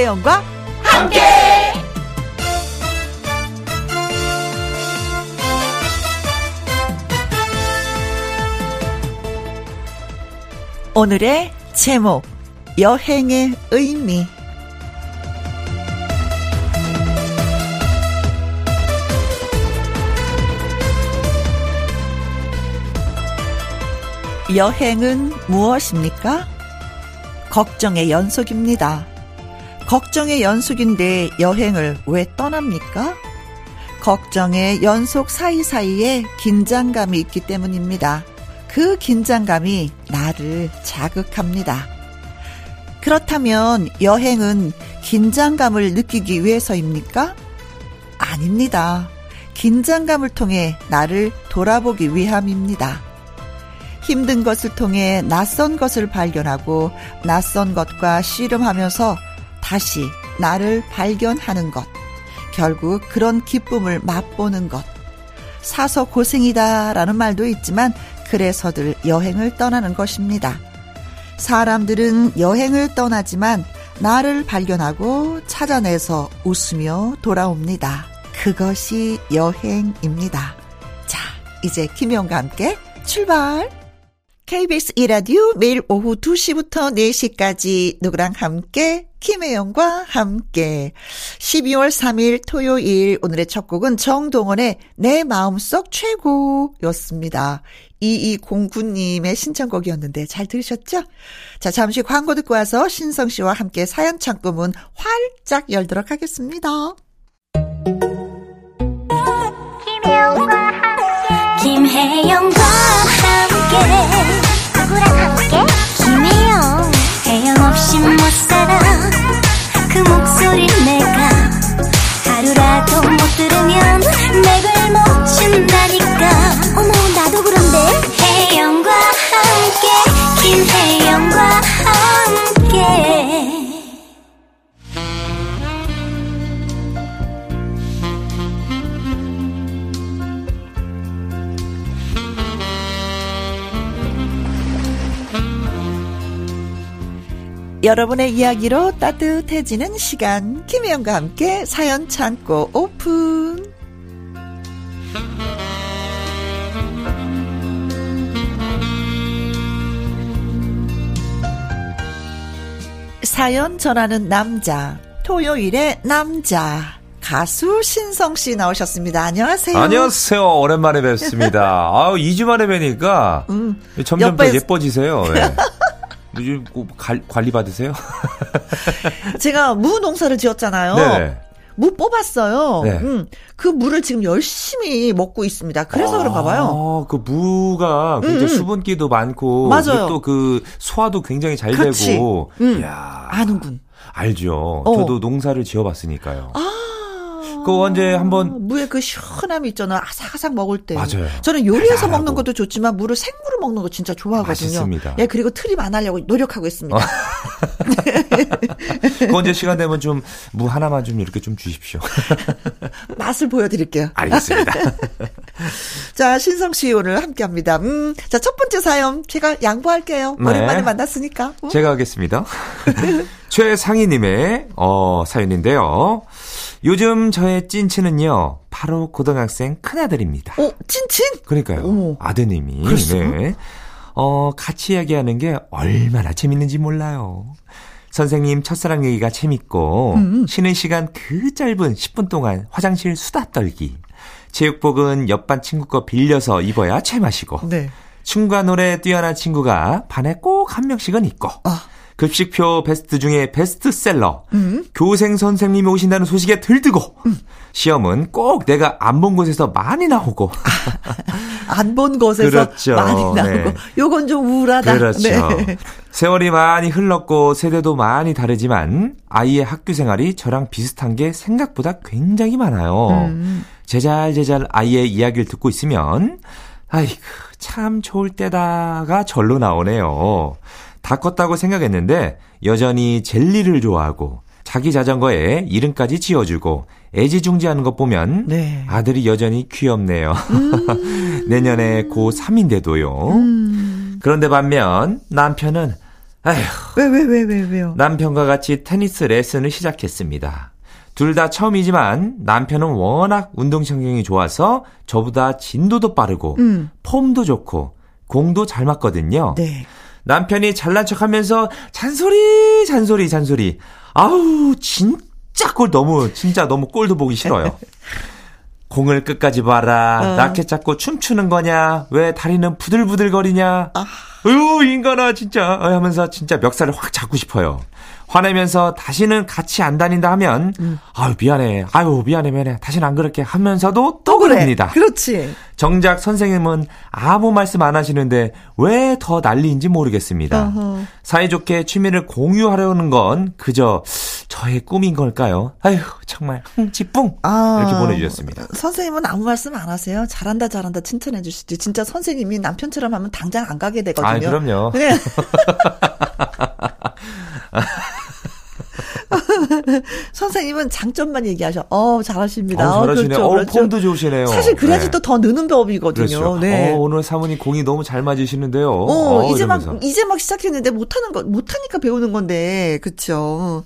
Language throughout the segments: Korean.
김혜영과 함께. 오늘의 제목 여행의 의미 여행은 무엇입니까? 걱정의 연속입니다. 걱정의 연속인데 여행을 왜 떠납니까? 걱정의 연속 사이사이에 긴장감이 있기 때문입니다. 그 긴장감이 나를 자극합니다. 그렇다면 여행은 긴장감을 느끼기 위해서입니까? 아닙니다. 긴장감을 통해 나를 돌아보기 위함입니다. 힘든 것을 통해 낯선 것을 발견하고 낯선 것과 씨름하면서 다시 나를 발견하는 것. 결국 그런 기쁨을 맛보는 것. 사서 고생이다 라는 말도 있지만 그래서들 여행을 떠나는 것입니다. 사람들은 여행을 떠나지만 나를 발견하고 찾아내서 웃으며 돌아옵니다. 그것이 여행입니다. 자, 이제 김영과 함께 출발! KBS 이라디오 매일 오후 2시부터 4시까지 누구랑 함께 김혜영과 함께 12월 3일 토요일 오늘의 첫 곡은 정동원의 내 마음속 최고였습니다. 2209님의 신청곡이었는데 잘 들으셨죠? 자, 잠시 광고 듣고 와서 신성 씨와 함께 사연 창구문 활짝 열도록 하겠습니다. 김혜영과 함께 김혜영과 함께 없이 못 살아. 그 목소리 여러분의 이야기로 따뜻해지는 시간 김혜영과 함께 사연 창고 오픈 사연 전하는 남자 토요일의 남자 가수 신성 씨 나오셨습니다. 안녕하세요. 안녕하세요. 오랜만에 뵙습니다. 아우, 2주 만에 뵈니까 음, 점점 더 옆에- 예뻐지세요. 예. 요즘 꼭 관- 관리 받으세요? 제가 무 농사를 지었잖아요. 네. 무 뽑았어요. 네. 음, 그 무를 지금 열심히 먹고 있습니다. 그래서 그런가 봐요. 아, 그 무가 굉장히 음, 음. 수분기도 많고 맞아요. 또 그 소화도 굉장히 잘 그치. 되고. 음. 이야, 아는군. 알죠. 어. 저도 농사를 지어봤으니까요. 아. 그거 언제 한번- 무의 그 시원함이 있잖아. 아삭아삭 먹을 때. 맞아요. 저는 요리해서 달달하고. 먹는 것도 좋지만 무를 생무로 먹는 거 진짜 좋아하거든요. 맛있습니다. 예, 그리고 트립 안 하려고 노력하고 있습니다. 그 언제 시간 되면 좀 무 하나만 좀 이렇게 좀 주십시오. 맛을 보여드릴게요. 알겠습니다. 자, 신성 씨 오늘 함께 합니다. 음, 자, 첫 번째 사연 제가 양보할게요. 네. 오랜만에 만났으니까. 음. 제가 하겠습니다. 최상희님의 어, 사연인데요. 요즘 저의 찐친은요, 바로 고등학생 큰아들입니다. 어, 찐친? 그러니까요. 어머. 아드님이. 그랬어? 네. 어, 같이 이야기하는 게 얼마나 재밌는지 몰라요. 선생님 첫사랑 얘기가 재밌고, 음. 쉬는 시간 그 짧은 10분 동안 화장실 수다 떨기. 체육복은 옆반 친구 거 빌려서 입어야 제맛이고, 네. 춤과 노래 뛰어난 친구가 반에 꼭 한 명씩은 있고, 아. 급식표 베스트 중에 베스트셀러, 음. 교생 선생님이 오신다는 소식에 들뜨고, 시험은 꼭 내가 안 본 곳에서 많이 나오고, 안 본 곳에서 그렇죠. 많이 나오고. 네. 요건 좀 우울하다. 그렇죠. 네. 세월이 많이 흘렀고 세대도 많이 다르지만 아이의 학교 생활이 저랑 비슷한 게 생각보다 굉장히 많아요. 음. 제잘제잘 아이의 이야기를 듣고 있으면 아이고 참 좋을 때다가 절로 나오네요. 다 컸다고 생각했는데 여전히 젤리를 좋아하고 자기 자전거에 이름까지 지어주고 애지중지하는 것 보면 네. 아들이 여전히 귀엽네요. 내년에 고3인데도요. 음. 그런데 반면 남편은 아휴. 왜, 왜, 왜, 왜, 왜요? 남편과 같이 테니스 레슨을 시작했습니다. 둘 다 처음이지만 남편은 워낙 운동신경이 좋아서 저보다 진도도 빠르고 음. 폼도 좋고 공도 잘 맞거든요. 네. 남편이 잘난 척 하면서 잔소리, 잔소리, 잔소리. 아우, 진짜 꼴 너무, 진짜 너무 꼴도 보기 싫어요. 공을 끝까지 봐라. 어. 라켓 잡고 춤추는 거냐? 왜 다리는 부들부들거리냐? 아. 으유, 인간아, 진짜. 어, 하면서 진짜 멱살을 확 잡고 싶어요. 화내면서 다시는 같이 안 다닌다 하면, 음. 아유, 미안해. 아유, 미안해, 미안해. 다시는 안 그럴게 하면서도 또 그래. 그럽니다. 그렇지. 정작 선생님은 아무 말씀 안 하시는데 왜 더 난리인지 모르겠습니다. 어허. 사이좋게 취미를 공유하려는 건 그저 저의 꿈인 걸까요? 아휴, 정말 흥지뿡 아. 이렇게 보내주셨습니다. 선생님은 아무 말씀 안 하세요. 잘한다, 잘한다 칭찬해 주시지. 진짜 선생님이 남편처럼 하면 당장 안 가게 되거든요. 아, 그럼요. 네. 선생님은 장점만 얘기하셔. 어, 잘하십니다. 어, 잘하시네요. 그렇죠, 어, 그렇죠. 폼도 좋으시네요. 사실 그래야지 네. 또더 느는 법이거든요. 그렇죠. 네. 어, 오늘 사모님 공이 너무 잘 맞으시는데요. 어, 어, 이제 막, 이러면서. 이제 막 시작했는데 못하는 거, 못하니까 배우는 건데, 그쵸.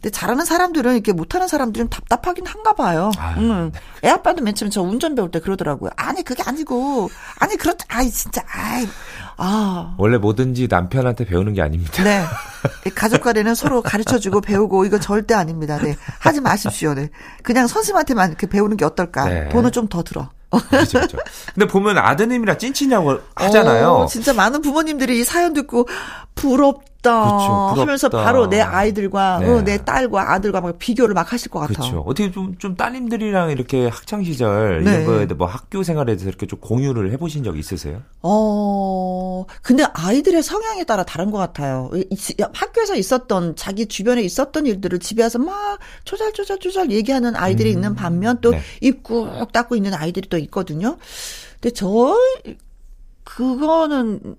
근데 잘하는 사람들은 이렇게 못하는 사람들은 답답하긴 한가 봐요. 아유, 응. 애 아빠도 맨 처음에 저 운전 배울 때 그러더라고요. 아니, 그게 아니고, 아니, 그렇다, 아이, 진짜, 아이, 아. 원래 뭐든지 남편한테 배우는 게 아닙니다. 네. 가족 간에는 서로 가르쳐 주고 배우고, 이건 절대 아닙니다. 네. 하지 마십시오. 네. 그냥 선생님한테만 이렇게 배우는 게 어떨까. 네. 돈은 좀 더 들어. 그렇죠, 그렇죠. 근데 보면 아드님이랑 찐친이라고 하잖아요. 어, 진짜 많은 부모님들이 이 사연 듣고 부럽 다, 그쵸, 부럽다. 하면서 바로 내 아이들과 네. 어, 내 딸과 아들과 막 비교를 막 하실 것 같아. 그렇죠. 어떻게 좀, 좀 따님들이랑 이렇게 학창 시절 네. 이런 거에 대해 뭐 학교 생활에서 이렇게 좀 공유를 해보신 적 있으세요? 어, 근데 아이들의 성향에 따라 다른 것 같아요. 학교에서 있었던 자기 주변에 있었던 일들을 집에 와서 막 조잘조잘조잘 얘기하는 아이들이 있는 반면 또 네. 입꾹 닫고 있는 아이들이 또 있거든요. 근데 저 그거는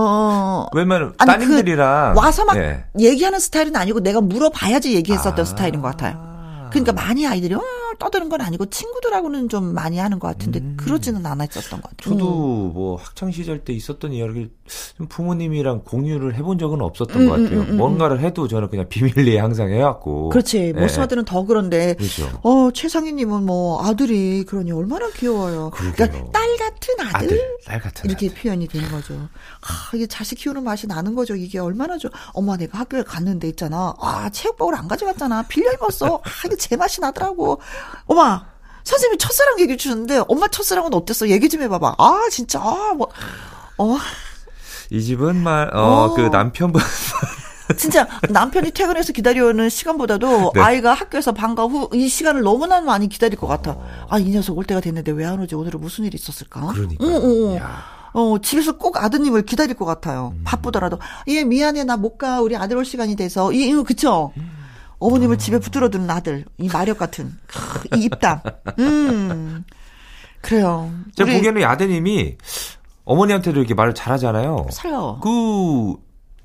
어 왜냐면 아니, 따님들이랑 그 와서 막 예. 얘기하는 스타일은 아니고 내가 물어봐야지 얘기했었던 아. 스타일인 것 같아요. 그러니까 많이 아이들이 어, 떠드는 건 아니고 친구들하고는 좀 많이 하는 것 같은데 그러지는 않았었던 것 같아요. 음. 저도 뭐 학창 시절 때 있었던 이야기를 좀 부모님이랑 공유를 해본 적은 없었던 것 같아요. 뭔가를 해도 저는 그냥 비밀리에 항상 해왔고. 그렇지. 예. 모스 아들은 더 그런데. 그렇죠. 어, 최상희님은 뭐, 아들이, 그러니 얼마나 귀여워요. 그러게요. 그러니까 딸 같은 아들? 아들, 딸 같은 이렇게 아들. 표현이 되는 거죠. 아, 이게 자식 키우는 맛이 나는 거죠. 이게 얼마나 좋아. 엄마, 내가 학교에 갔는데 있잖아. 아, 체육복을 안 가져갔잖아. 빌려 입었어. 아, 이게 제 맛이 나더라고. 엄마, 선생님이 첫사랑 얘기 주셨는데, 엄마 첫사랑은 어땠어? 얘기 좀 해봐봐. 아, 진짜, 아, 뭐, 어, 이 집은 말, 어, 어. 그 남편분. 진짜 남편이 퇴근해서 기다려오는 시간보다도 네. 아이가 학교에서 방과 후 이 시간을 너무나 많이 기다릴 것 같아. 아, 이 녀석 올 때가 됐는데 왜 안 오지? 오늘은 무슨 일이 있었을까? 그러니까. 응, 응. 어, 집에서 꼭 아드님을 기다릴 것 같아요. 음. 바쁘더라도. 얘 미안해, 나 못 가. 우리 아들 올 시간이 돼서. 이, 이 그쵸? 어머님을 음. 집에 붙들어 두는 아들. 이 마력 같은. 크, 이 입담. 음. 그래요. 제가 보기에는 야대님이 어머니한테도 이렇게 말을 잘하잖아요. 살려. 그,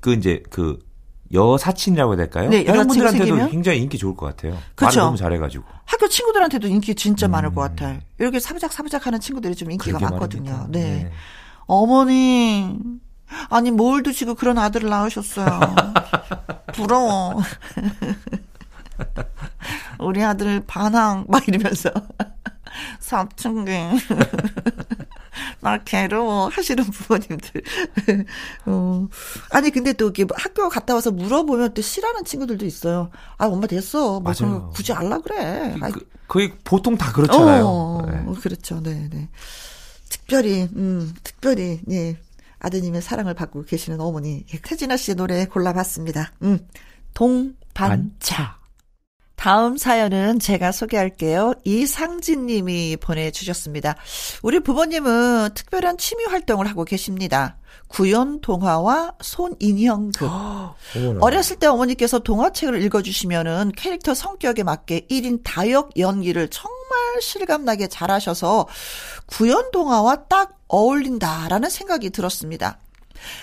그 이제 그 여사친이라고 해야 될까요? 네, 이런 분들한테도 생기면? 굉장히 인기 좋을 것 같아요. 그쵸. 말을 너무 잘해가지고. 학교 친구들한테도 인기 진짜 많을 것 음. 같아요. 이렇게 사부작사부작 하는 친구들이 좀 인기가 많거든요. 말입니다. 네. 어머니, 아니, 뭘 드시고 그런 아들을 낳으셨어요. 부러워. 우리 아들 반항, 막 이러면서. 사춘기. 나 괴로워. 하시는 부모님들. 어. 아니, 근데 또 이렇게 학교 갔다 와서 물어보면 또 싫어하는 친구들도 있어요. 아, 엄마 됐어. 뭐 맞아요. 거 굳이 알라 그래. 그, 거의 보통 다 그렇잖아요. 어, 네. 그렇죠. 네, 네. 특별히, 음, 특별히, 예. 아드님의 사랑을 받고 계시는 어머니. 예, 태진아 씨의 노래 골라봤습니다. 음, 동반차. 다음 사연은 제가 소개할게요. 이상진 님이 보내주셨습니다. 우리 부모님은 특별한 취미 활동을 하고 계십니다. 구연 동화와 손인형 등. 어머나. 어렸을 때 어머니께서 동화책을 읽어주시면은 캐릭터 성격에 맞게 1인 다역 연기를 정말 실감나게 잘하셔서 구연 동화와 딱 어울린다라는 생각이 들었습니다.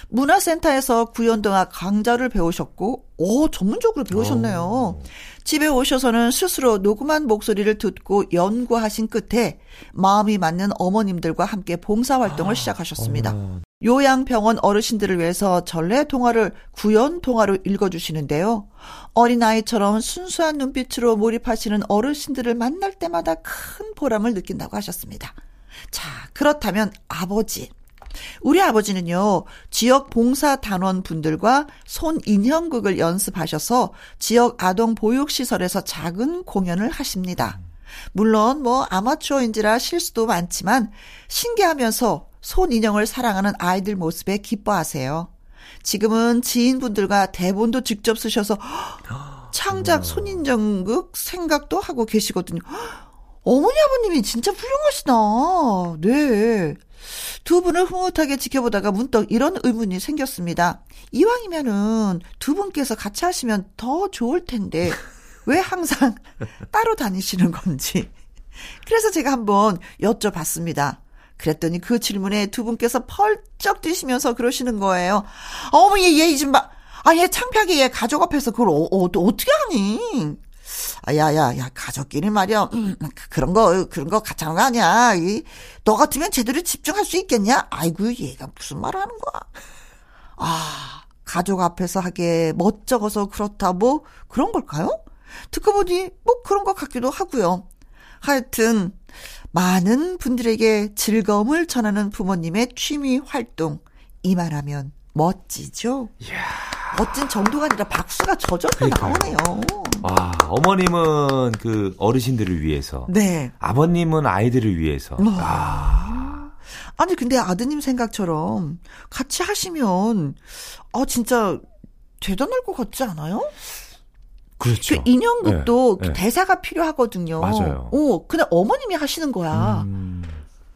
문화센터에서 구연동화 강좌를 배우셨고, 오, 전문적으로 배우셨네요. 집에 오셔서는 스스로 녹음한 목소리를 듣고 연구하신 끝에 마음이 맞는 어머님들과 함께 봉사활동을 시작하셨습니다. 어머나. 요양병원 어르신들을 위해서 전래 동화를 구연 동화로 읽어주시는데요. 어린아이처럼 순수한 눈빛으로 몰입하시는 어르신들을 만날 때마다 큰 보람을 느낀다고 하셨습니다. 자, 그렇다면 아버지. 우리 아버지는요, 지역 봉사 단원 분들과 손인형극을 연습하셔서 지역 아동 보육시설에서 작은 공연을 하십니다. 물론 뭐 아마추어인지라 실수도 많지만 신기하면서 손인형을 사랑하는 아이들 모습에 기뻐하세요. 지금은 지인분들과 대본도 직접 쓰셔서 창작 손인정극 생각도 하고 계시거든요. 어머니 아버님이 진짜 훌륭하시다. 네. 두 분을 흐뭇하게 지켜보다가 문득 이런 의문이 생겼습니다. 이왕이면은 두 분께서 같이 하시면 더 좋을 텐데 왜 항상 따로 다니시는 건지. 그래서 제가 한번 여쭤봤습니다. 그랬더니 그 질문에 두 분께서 펄쩍 뛰시면서 그러시는 거예요. 어머, 얘, 얘, 좀 봐. 아, 얘 창피하게 얘 가족 앞에서 그걸 어, 어, 어떻게 하니? 아, 야, 야, 야, 가족끼리 말이야. 음, 그런 거, 그런 거 가짜는 거 아니야. 이, 너 같으면 제대로 집중할 수 있겠냐? 아이고, 얘가 무슨 말 하는 거야. 아, 가족 앞에서 하기에 멋쩍어서 그렇다, 뭐, 그런 걸까요? 듣고 보니, 뭐, 그런 것 같기도 하고요. 하여튼, 많은 분들에게 즐거움을 전하는 부모님의 취미 활동 이말하면 멋지죠. 이야. 멋진 정도가 아니라 박수가 저절로 나오네요. 아, 어머님은 그 어르신들을 위해서. 네. 아버님은 아이들을 위해서. 어. 아. 아니 근데 아드님 생각처럼 같이 하시면 어 진짜 대단할 것 같지 않아요? 그렇죠. 그 인형극도 네, 네. 대사가 필요하거든요. 맞아요. 어, 근데 어머님이 하시는 거야. 음.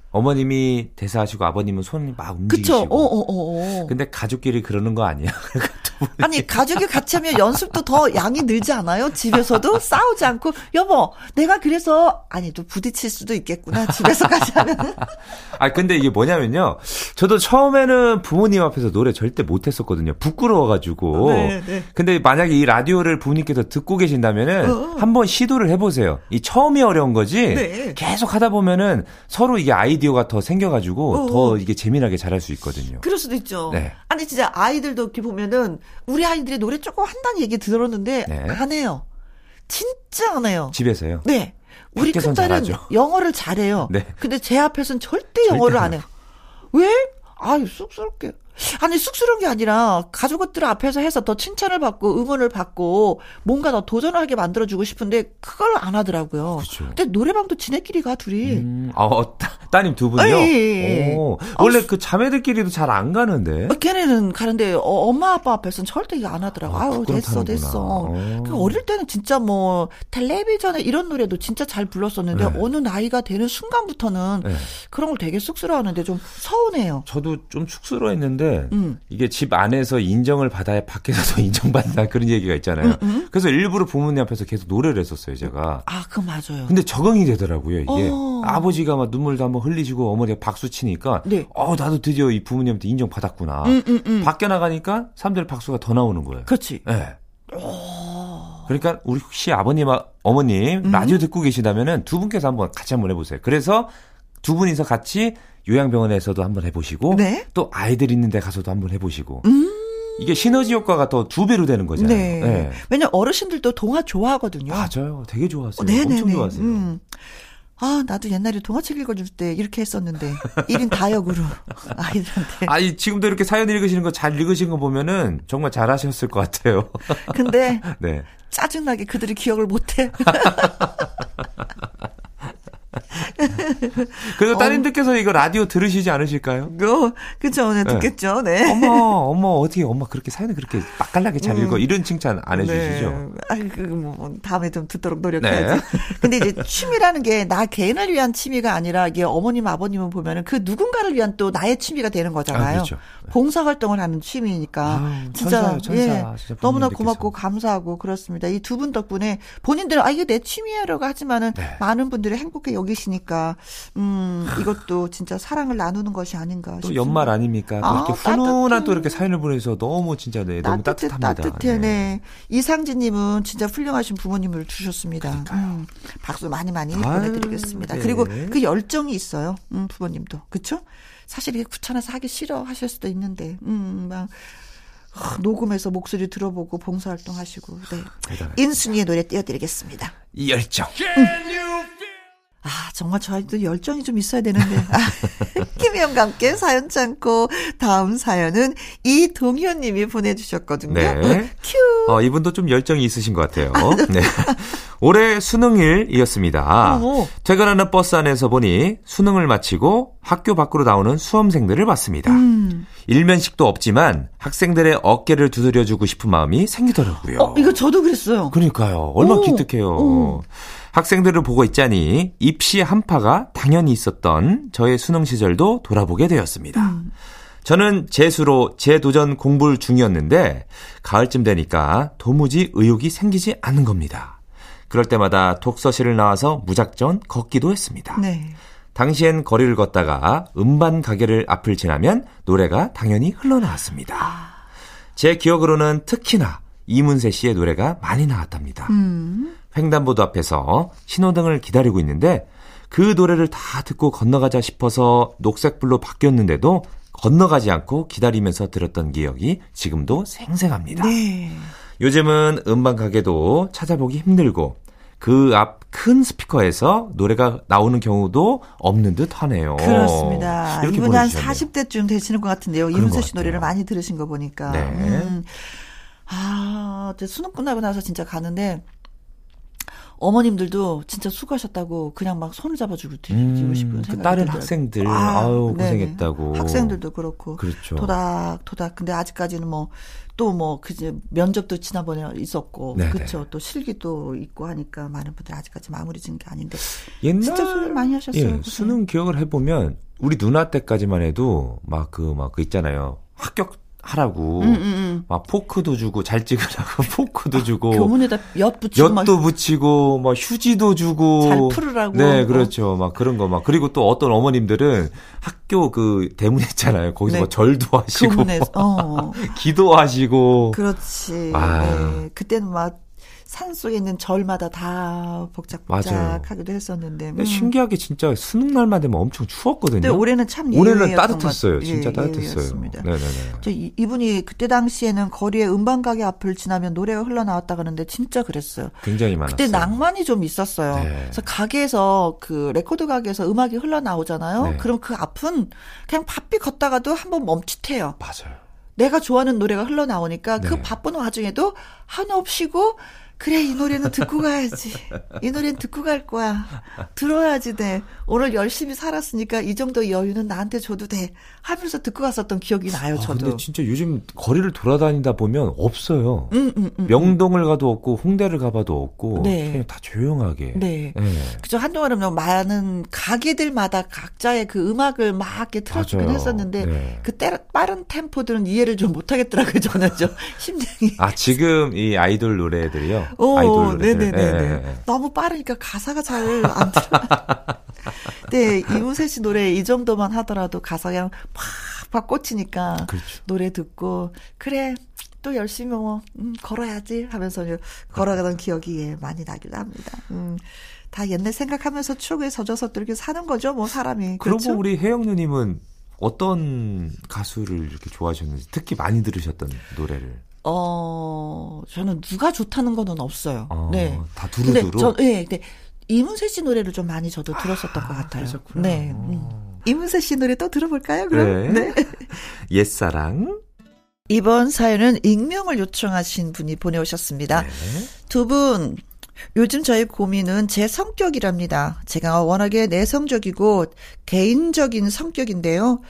어머님이 대사하시고 아버님은 손이 막 움직이시고. 그쵸. 어, 어, 어, 어. 근데 가족끼리 그러는 거 아니야? 아니 가족이 같이 하면 연습도 더 양이 늘지 않아요? 집에서도 싸우지 않고 여보 내가 그래서 아니 또 부딪힐 수도 있겠구나 집에서까지 하면. 아 근데 이게 뭐냐면요. 저도 처음에는 부모님 앞에서 노래 절대 못했었거든요. 부끄러워가지고. 네, 네. 근데 만약에 이 라디오를 부모님께서 듣고 계신다면은 어. 어. 한번 시도를 해보세요. 이 처음이 어려운 거지. 네. 계속 하다 보면은 서로 이게 아이디어가 더 생겨가지고 어. 더 어. 이게 재미나게 잘할 수 있거든요. 그럴 수도 있죠. 네. 아니 진짜 아이들도 이렇게 보면은 우리 아이들이 노래 조금 한다는 얘기 들었는데 네. 안 해요. 진짜 안 해요. 집에서요? 네. 우리 큰딸은 영어를 잘해요. 네. 근데 제 앞에서는 절대 영어를 안 해요. 왜? 아유, 쑥스럽게. 아니 쑥스러운 게 아니라 가족들 앞에서 해서 더 칭찬을 받고 응원을 받고 뭔가 더 도전을 하게 만들어주고 싶은데 그걸 안 하더라고요. 그렇죠. 근데 노래방도 지네끼리 가 둘이. 음, 어, 따, 님 두 분이요? 예, 오, 원래 아, 그 자매들끼리도 잘 안 가는데. 어, 걔네는 가는데 어, 엄마 아빠 앞에서는 절대 이거 안 하더라고. 아, 유 됐어 됐어. 어. 그 어릴 때는 진짜 뭐 텔레비전에 이런 노래도 진짜 잘 불렀었는데 네. 어느 나이가 되는 순간부터는 네. 그런 걸 되게 쑥스러워하는데 좀 서운해요. 저도 좀 쑥스러워했는데. 있는데 음. 이게 집 안에서 인정을 받아야 밖에서도 인정받는다 그런 얘기가 있잖아요. 음, 음. 그래서 일부러 부모님 앞에서 계속 노래를 했었어요, 제가. 아, 그 맞아요. 근데 적응이 되더라고요, 이게. 어. 아버지가 막 눈물도 한번 흘리시고 어머니가 박수 치니까 네. 어, 나도 드디어 이 부모님한테 인정받았구나. 음, 음, 음. 밖에 나가니까 사람들 박수가 더 나오는 거예요. 그렇지. 네. 그러니까 우리 혹시 아버님, 어머님 라디오 듣고 계시다면은 두 분께서 한번 같이 한번 해보세요. 그래서 두 분이서 같이 요양병원에서도 한번 해보시고 네? 또 아이들 있는 데 가서도 한번 해보시고 음. 이게 시너지 효과가 더 두 배로 되는 거잖아요. 네. 네. 왜냐 어르신들도 동화 좋아하거든요. 맞아요. 되게 좋아하세요. 어, 네네네. 엄청 좋아하세요. 음. 아, 나도 옛날에 동화책 읽어줄 때 이렇게 했었는데. 1인 다역으로 아이들한테. 아니, 지금도 이렇게 사연 읽으시는 거 잘 읽으신 거 보면은 정말 잘 하셨을 것 같아요. 근데. 네. 짜증나게 그들이 기억을 못 해. 그래서 따님들께서 이거 라디오 들으시지 않으실까요? 그, 그쵸, 네, 듣겠죠, 네. 어머, 어머, 어떻게, 엄마 그렇게 사연을 그렇게 빡깔나게 잘 읽어. 음. 이런 칭찬 안 해주시죠? 네. 아이, 그, 뭐, 다음에 좀 듣도록 노력해야지. 네. 근데 이제 취미라는 게 나 개인을 위한 취미가 아니라 이게 어머님, 아버님을 보면은 그 누군가를 위한 또 나의 취미가 되는 거잖아요. 아, 그렇죠. 봉사활동을 하는 취미니까. 아, 진짜, 천사, 천사, 예. 진짜 너무나 고맙고 감사하고 그렇습니다. 이 두 분 덕분에 본인들은 아, 이게 내 취미야라고 하지만은 네. 많은 분들이 행복해 여기시니까 보니까 음 이것도 진짜 사랑을 나누는 것이 아닌가 또 싶습니다. 연말 아닙니까? 또 아, 이렇게 훈훈한 따뜻해. 또 이렇게 사연을 보내서 너무 진짜 네, 너무 따뜻해, 따뜻합니다. 따뜻해, 네. 이상진 님은 진짜 훌륭하신 부모님을 두셨습니다. 음, 박수 많이 많이 아유, 보내드리겠습니다. 네. 그리고 그 열정이 있어요. 음, 부모님도. 그쵸? 사실 이게 귀찮아서 하기 싫어 하실 수도 있는데, 음, 막, 어, 녹음해서 목소리 들어보고 봉사활동 하시고, 네. 인순이의 노래 띄워드리겠습니다. 이 열정. 아, 정말 저희도 열정이 좀 있어야 되는데. 아, 김혜영과 함께 사연 참고 다음 사연은 이동현 님이 보내주셨거든요. 네. 큐. 어, 이분도 좀 열정이 있으신 것 같아요. 네. 올해 수능일이었습니다. 어머. 퇴근하는 버스 안에서 보니 수능을 마치고 학교 밖으로 나오는 수험생들을 봤습니다. 음. 일면식도 없지만 학생들의 어깨를 두드려주고 싶은 마음이 생기더라고요. 어, 이거 저도 그랬어요. 그러니까요. 얼마나 오, 기특해요. 오. 학생들을 보고 있자니 입시 한파가 당연히 있었던 저의 수능 시절도 돌아보게 되었습니다. 음. 저는 재수로 재도전 공부를 중이었는데 가을쯤 되니까 도무지 의욕이 생기지 않는 겁니다. 그럴 때마다 독서실을 나와서 무작정 걷기도 했습니다. 네. 당시엔 거리를 걷다가 음반 가게를 앞을 지나면 노래가 당연히 흘러나왔습니다. 제 기억으로는 특히나 이문세 씨의 노래가 많이 나왔답니다. 음. 횡단보도 앞에서 신호등을 기다리고 있는데 그 노래를 다 듣고 건너가자 싶어서 녹색불로 바뀌었는데도 건너가지 않고 기다리면서 들었던 기억이 지금도 생생합니다. 네. 요즘은 음반 가게도 찾아보기 힘들고 그 앞 큰 스피커에서 노래가 나오는 경우도 없는 듯 하네요. 그렇습니다. 이렇게 이분이 한 보내주셨네요. 40대쯤 되시는 것 같은데요. 이문세 것씨 노래를. 많이 들으신 거 보니까. 네. 음. 아, 이제 수능 끝나고 나서 진짜 가는데 어머님들도 진짜 수고하셨다고 그냥 막 손을 잡아주고 드리고 음, 싶은 그 생각이 다른 들더라고요. 학생들 아, 아, 유 네네. 고생했다고. 학생들도 그렇고 그렇죠. 토닥토닥 근데 아직까지는 뭐 또 뭐 그제 면접도 지난번에 있었고 네네. 그렇죠 또 실기도 있고 하니까 많은 분들이 아직까지 마무리 지은 게 아닌데 옛날 진짜 수능 많이 하셨어요. 예. 수능 기억을 해보면 우리 누나 때까지만 해도 막 그막그 있잖아요 합격 하라고 음, 음, 음. 막 포크도 주고 잘 찍으라고 포크도 주고 교문에다 엿 붙이고 막 엿도 붙이고 막 휴지도 주고 잘 풀으라고. 네 그렇죠 막 그런 거 막 그리고 또 어떤 어머님들은 학교 그 대문 있잖아요 거기서 네. 막 절도 하시고 교문에서 어 기도하시고 그렇지. 아. 네. 그때는 막 산 속에 있는 절마다 다 복작복작하기도 했었는데. 음. 신기하게 진짜 수능 날만 되면 엄청 추웠거든요. 근데 올해는 참 올해는 따뜻했어요. 진짜 예, 따뜻했어요. 네네네. 이, 이분이 그때 당시에는 거리에 음반 가게 앞을 지나면 노래가 흘러나왔다 그러는데 진짜 그랬어요. 굉장히 많았어요. 그때 낭만이 좀 있었어요. 네. 그래서 가게에서 그 레코드 가게에서 음악이 흘러나오잖아요. 네. 그럼 그 앞은 그냥 바삐 걷다가도 한번 멈칫해요. 맞아요. 내가 좋아하는 노래가 흘러나오니까 그 네. 바쁜 와중에도 한숨 쉬고 그래 이 노래는 듣고 가야지. 이 노래는 듣고 갈 거야. 들어야지 돼. 오늘 열심히 살았으니까 이 정도 여유는 나한테 줘도 돼. 하면서 듣고 갔었던 기억이 나요. 아, 저도. 근데 진짜 요즘 거리를 돌아다니다 보면 없어요. 음, 음, 음. 명동을 가도 없고 홍대를 가봐도 없고 네. 그냥 다 조용하게. 네. 네. 그죠 한동안은 너무 많은 가게들마다 각자의 그 음악을 막 이렇게 틀어주긴 맞아요. 했었는데 네. 그 때려, 빠른 템포들은 이해를 좀 못하겠더라고요. 저는 좀 심장이. 아 지금 이 아이돌 노래들이요. 오, 아이돌 노래들. 네네네네. 예, 예. 너무 빠르니까 가사가 잘 안 들어. 네, 이문세 씨 노래 이 정도만 하더라도 가사 그냥 팍팍 꽂히니까 그렇죠. 노래 듣고 그래 또 열심히 뭐 음, 걸어야지 하면서 걸어가던 기억이 예, 많이 나기도 합니다. 음, 다 옛날 생각하면서 추억에 젖어서 또 이렇게 사는 거죠, 뭐 사람이. 그러고 그렇죠? 우리 혜영 누님은 어떤 가수를 이렇게 좋아하셨는지 특히 많이 들으셨던 노래를. 어, 저는 누가 좋다는 거는 없어요. 어, 네. 다 근데 두루두루. 저, 예, 근데 이문세 씨 노래를 좀 많이 저도 들었었던 것 같아요. 그러셨구나. 네. 어. 음. 이문세 씨 노래 또 들어볼까요, 그럼? 네. 옛사랑. 이번 사연은 익명을 요청하신 분이 보내오셨습니다. 네. 두 분, 요즘 저의 고민은 제 성격이랍니다. 제가 워낙에 내성적이고 개인적인 성격인데요.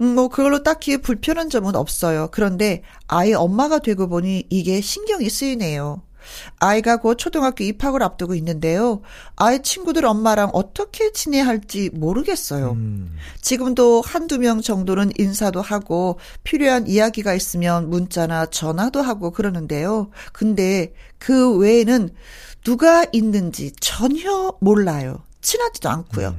음, 뭐 그걸로 딱히 불편한 점은 없어요. 그런데 아이 엄마가 되고 보니 이게 신경이 쓰이네요. 아이가 곧 초등학교 입학을 앞두고 있는데요. 아이 친구들 엄마랑 어떻게 지내야 할지 모르겠어요. 음. 지금도 한두 명 정도는 인사도 하고 필요한 이야기가 있으면 문자나 전화도 하고 그러는데요. 근데 그 외에는 누가 있는지 전혀 몰라요. 친하지도 않고요.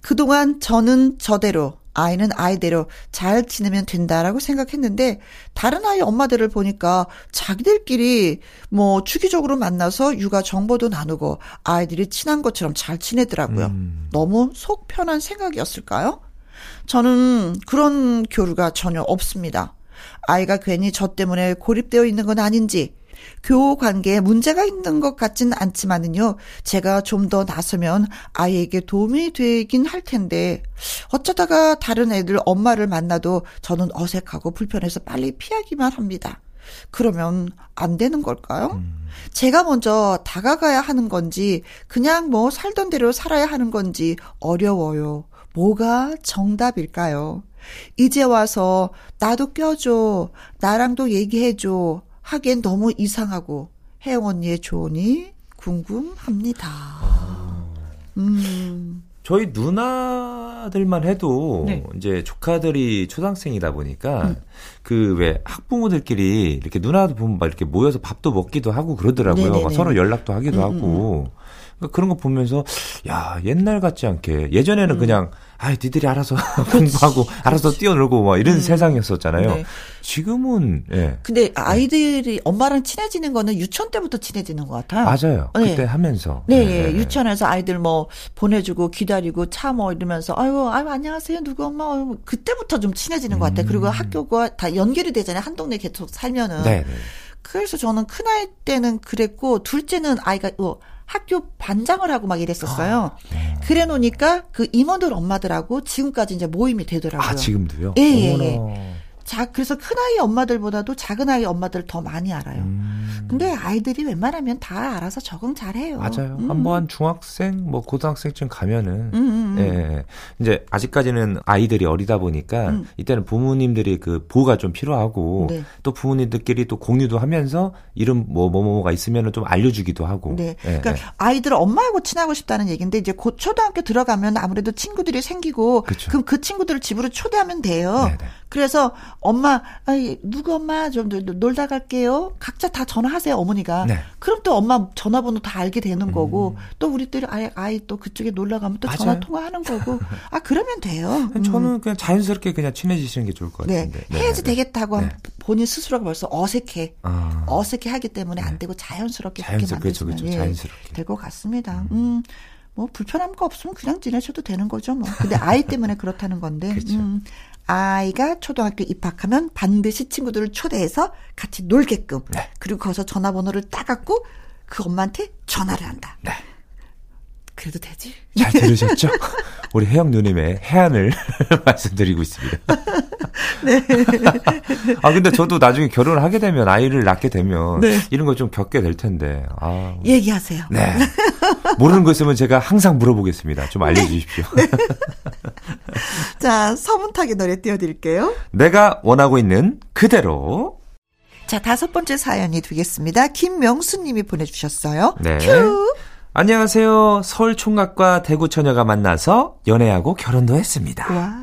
그동안 저는 저대로, 아이는 아이대로 잘 지내면 된다라고 생각했는데 다른 아이 엄마들을 보니까 자기들끼리 뭐 주기적으로 만나서 육아 정보도 나누고 아이들이 친한 것처럼 잘 지내더라고요. 음. 너무 속 편한 생각이었을까요? 저는 그런 교류가 전혀 없습니다. 아이가 괜히 저 때문에 고립되어 있는 건 아닌지 교우 관계에 문제가 있는 것 같진 않지만은요, 제가 좀 더 나서면 아이에게 도움이 되긴 할 텐데, 어쩌다가 다른 애들 엄마를 만나도 저는 어색하고 불편해서 빨리 피하기만 합니다. 그러면 안 되는 걸까요? 음. 제가 먼저 다가가야 하는 건지, 그냥 뭐 살던 대로 살아야 하는 건지 어려워요. 뭐가 정답일까요? 이제 와서 나도 껴줘, 나랑도 얘기해줘, 하기엔 너무 이상하고 혜영 언니의 조언이 궁금합니다. 아. 음. 저희 누나들만 해도 네. 이제 조카들이 초등학생이다 보니까 음. 그왜 학부모들끼리 이렇게 누나도 보면 막 이렇게 모여서 밥도 먹기도 하고 그러더라고요. 서로 연락도 하기도 음, 음 하고. 음. 그러니까 그런 거 보면서 야 옛날 같지 않게 예전에는 음. 그냥 아 니들이 알아서 공부하고 그치, 알아서. 뛰어놀고 막 이런 음. 세상이었었잖아요. 네. 지금은 예. 근데 아이들이 엄마랑 친해지는 거는 유치원 때부터 친해지는 것 같아요. 맞아요. 네. 그때 하면서. 네, 네, 네. 유치원에서 아이들 뭐 보내주고 기다리고 차 뭐 이러면서 아유 아유 안녕하세요 누구 엄마 아유, 그때부터 좀 친해지는 것 같아요. 그리고 음. 학교가 다 연결이 되잖아요. 한 동네 계속 살면은. 네. 네. 그래서 저는 큰 아이 때는 그랬고 둘째는 아이가 뭐 학교 반장을 하고 막 이랬었어요. 아, 네. 그래 놓으니까 그 임원들 엄마들하고 지금까지 이제 모임이 되더라고요. 아, 지금도요? 예, 예, 예. 자, 그래서 큰아이 엄마들보다도 작은 아이 엄마들 더 많이 알아요. 음. 근데 아이들이 웬만하면 다 알아서 적응 잘 해요. 맞아요. 음. 한번 중학생, 뭐 고등학생쯤 가면은, 음, 음, 음, 예. 이제 아직까지는 아이들이 어리다 보니까 음. 이때는 부모님들이 그 보호가 좀 필요하고 네. 또 부모님들끼리 또 공유도 하면서 이름 뭐, 뭐 뭐가 있으면은 좀 알려주기도 하고. 네. 예, 그러니까 예. 아이들 엄마하고 친하고 싶다는 얘기인데 이제 곧 초등학교 들어가면 아무래도 친구들이 생기고 그쵸. 그럼 그 친구들을 집으로 초대하면 돼요. 네네. 그래서 엄마, 아이, 누구 엄마 좀 놀다 갈게요. 각자 다 전화하세요, 어머니가. 네. 그럼 또 엄마 전화번호 다 알게 되는 음. 거고, 또 우리들이 아이, 아이 또 그쪽에 놀러 가면 또 맞아요. 전화 통화하는 거고. 아, 그러면 돼요. 음. 저는 그냥 자연스럽게 그냥 친해지시는 게 좋을 것 네. 같은데. 네. 해야지 되겠다고 네. 본인 스스로가 벌써 어색해. 아. 어색해 하기 때문에 안 네. 되고 자연스럽게 자연스럽게 그렇죠, 그렇죠. 예, 자연스럽게 될 것 같습니다. 음. 음. 뭐 불편한 거 없으면 그냥 지내셔도 되는 거죠, 뭐. 근데 아이 때문에 그렇다는 건데. 그렇죠. 음, 아이가 초등학교 입학하면 반드시 친구들을 초대해서 같이 놀게끔. 네. 그리고 거기서 전화번호를 따갖고 그 엄마한테 전화를 한다. 네. 그래도 되지. 잘 들으셨죠? 우리 혜영 누님의 해안을 말씀드리고 있습니다. 네. 아, 근데 저도 나중에 결혼을 하게 되면 아이를 낳게 되면 네. 이런 걸 좀 겪게 될 텐데. 아. 얘기하세요. 네. 모르는 거 있으면 제가 항상 물어보겠습니다. 좀 알려주십시오. 네. 네. 자, 서문탁의 노래 띄워드릴게요. 내가 원하고 있는 그대로. 자, 다섯 번째 사연이 되겠습니다. 김명수 님이 보내주셨어요. 네. 큐. 안녕하세요. 서울 총각과 대구 처녀가 만나서 연애하고 결혼도 했습니다. 와.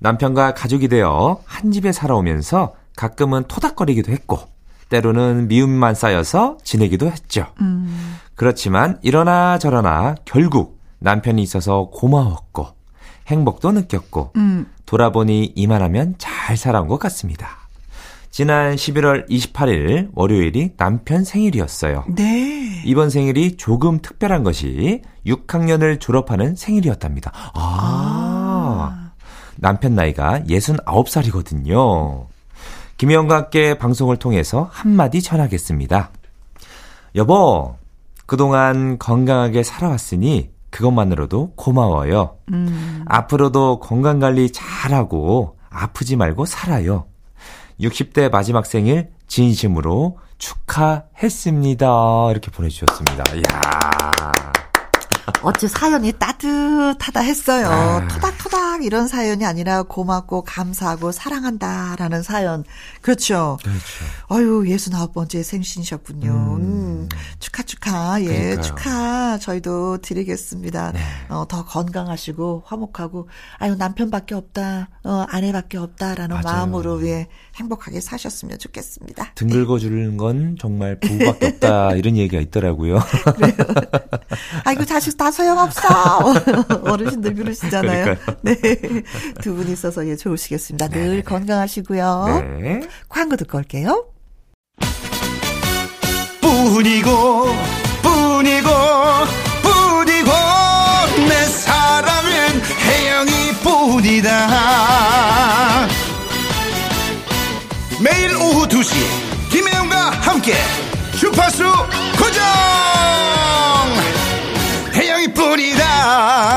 남편과 가족이 되어 한 집에 살아오면서 가끔은 토닥거리기도 했고 때로는 미움만 쌓여서 지내기도 했죠. 음. 그렇지만 이러나 저러나 결국 남편이 있어서 고마웠고 행복도 느꼈고 음. 돌아보니 이만하면 잘 살아온 것 같습니다. 지난 11월 28일 월요일이 남편 생일이었어요. 네. 이번 생일이 조금 특별한 것이 6학년을 졸업하는 생일이었답니다. 아. 아. 남편 나이가 69살이거든요. 김혜영과 함께 방송을 통해서 한마디 전하겠습니다. 여보, 그동안 건강하게 살아왔으니 그것만으로도 고마워요. 음. 앞으로도 건강 관리 잘하고 아프지 말고 살아요. 60대 마지막 생일 진심으로 축하했습니다. 이렇게 보내주셨습니다. 이야. 어째 사연이 따뜻하다 했어요. 아. 토닥토닥 이런 사연이 아니라 고맙고 감사하고 사랑한다라는 사연. 그렇죠. 그렇죠. 아유, 69번째 생신이셨군요. 음. 음. 축하, 축하. 예, 그러니까요. 축하. 저희도 드리겠습니다. 네. 어, 더 건강하시고, 화목하고, 아유, 남편밖에 없다, 어, 아내밖에 없다라는 맞아요. 마음으로, 예, 행복하게 사셨으면 좋겠습니다. 등 긁어주는 건 정말 부부밖에 없다, 이런 얘기가 있더라고요. 아이고, 자식 다 소용없어! 어르신들 그러시잖아요. 그러니까요. 네. 두 분 있어서, 예, 좋으시겠습니다. 늘 네. 건강하시고요. 네. 광고 듣고 올게요. 뿐이고 뿐이고 뿐이고 내 사랑은 혜영이 뿐이다. 매일 오후 2시 김혜영과 함께 주파수 고정! 혜영이 뿐이다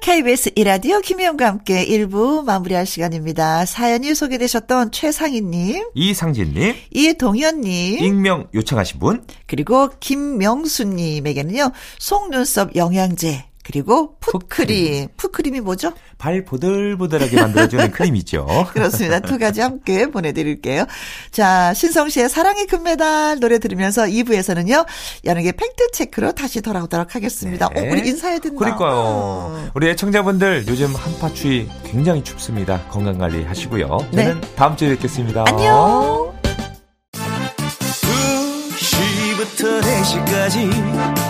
KBS 이라디오 김혜영과 함께 1부 마무리할 시간입니다. 사연이 소개되셨던 최상희님, 이상진님, 이동현님, 익명 요청하신 분, 그리고 김명수님에게는요, 속눈썹 영양제, 그리고 풋크림. 풋크림이 뭐죠? 발 보들보들하게 만들어주는 크림 이죠. 그렇습니다. 두 가지 함께 보내드릴게요. 자, 신성 씨의 사랑의 금메달 노래 들으면서 2부에서는요, 연예계 팩트체크로 다시 돌아오도록 하겠습니다. 네. 어, 우리 인사해야 된다. 그러니까요. 음. 우리 애청자분들 요즘 한파 추위 굉장히 춥습니다. 건강 관리 하시고요. 저는 네. 다음 주에 뵙겠습니다. 안녕. 2시부터 4시까지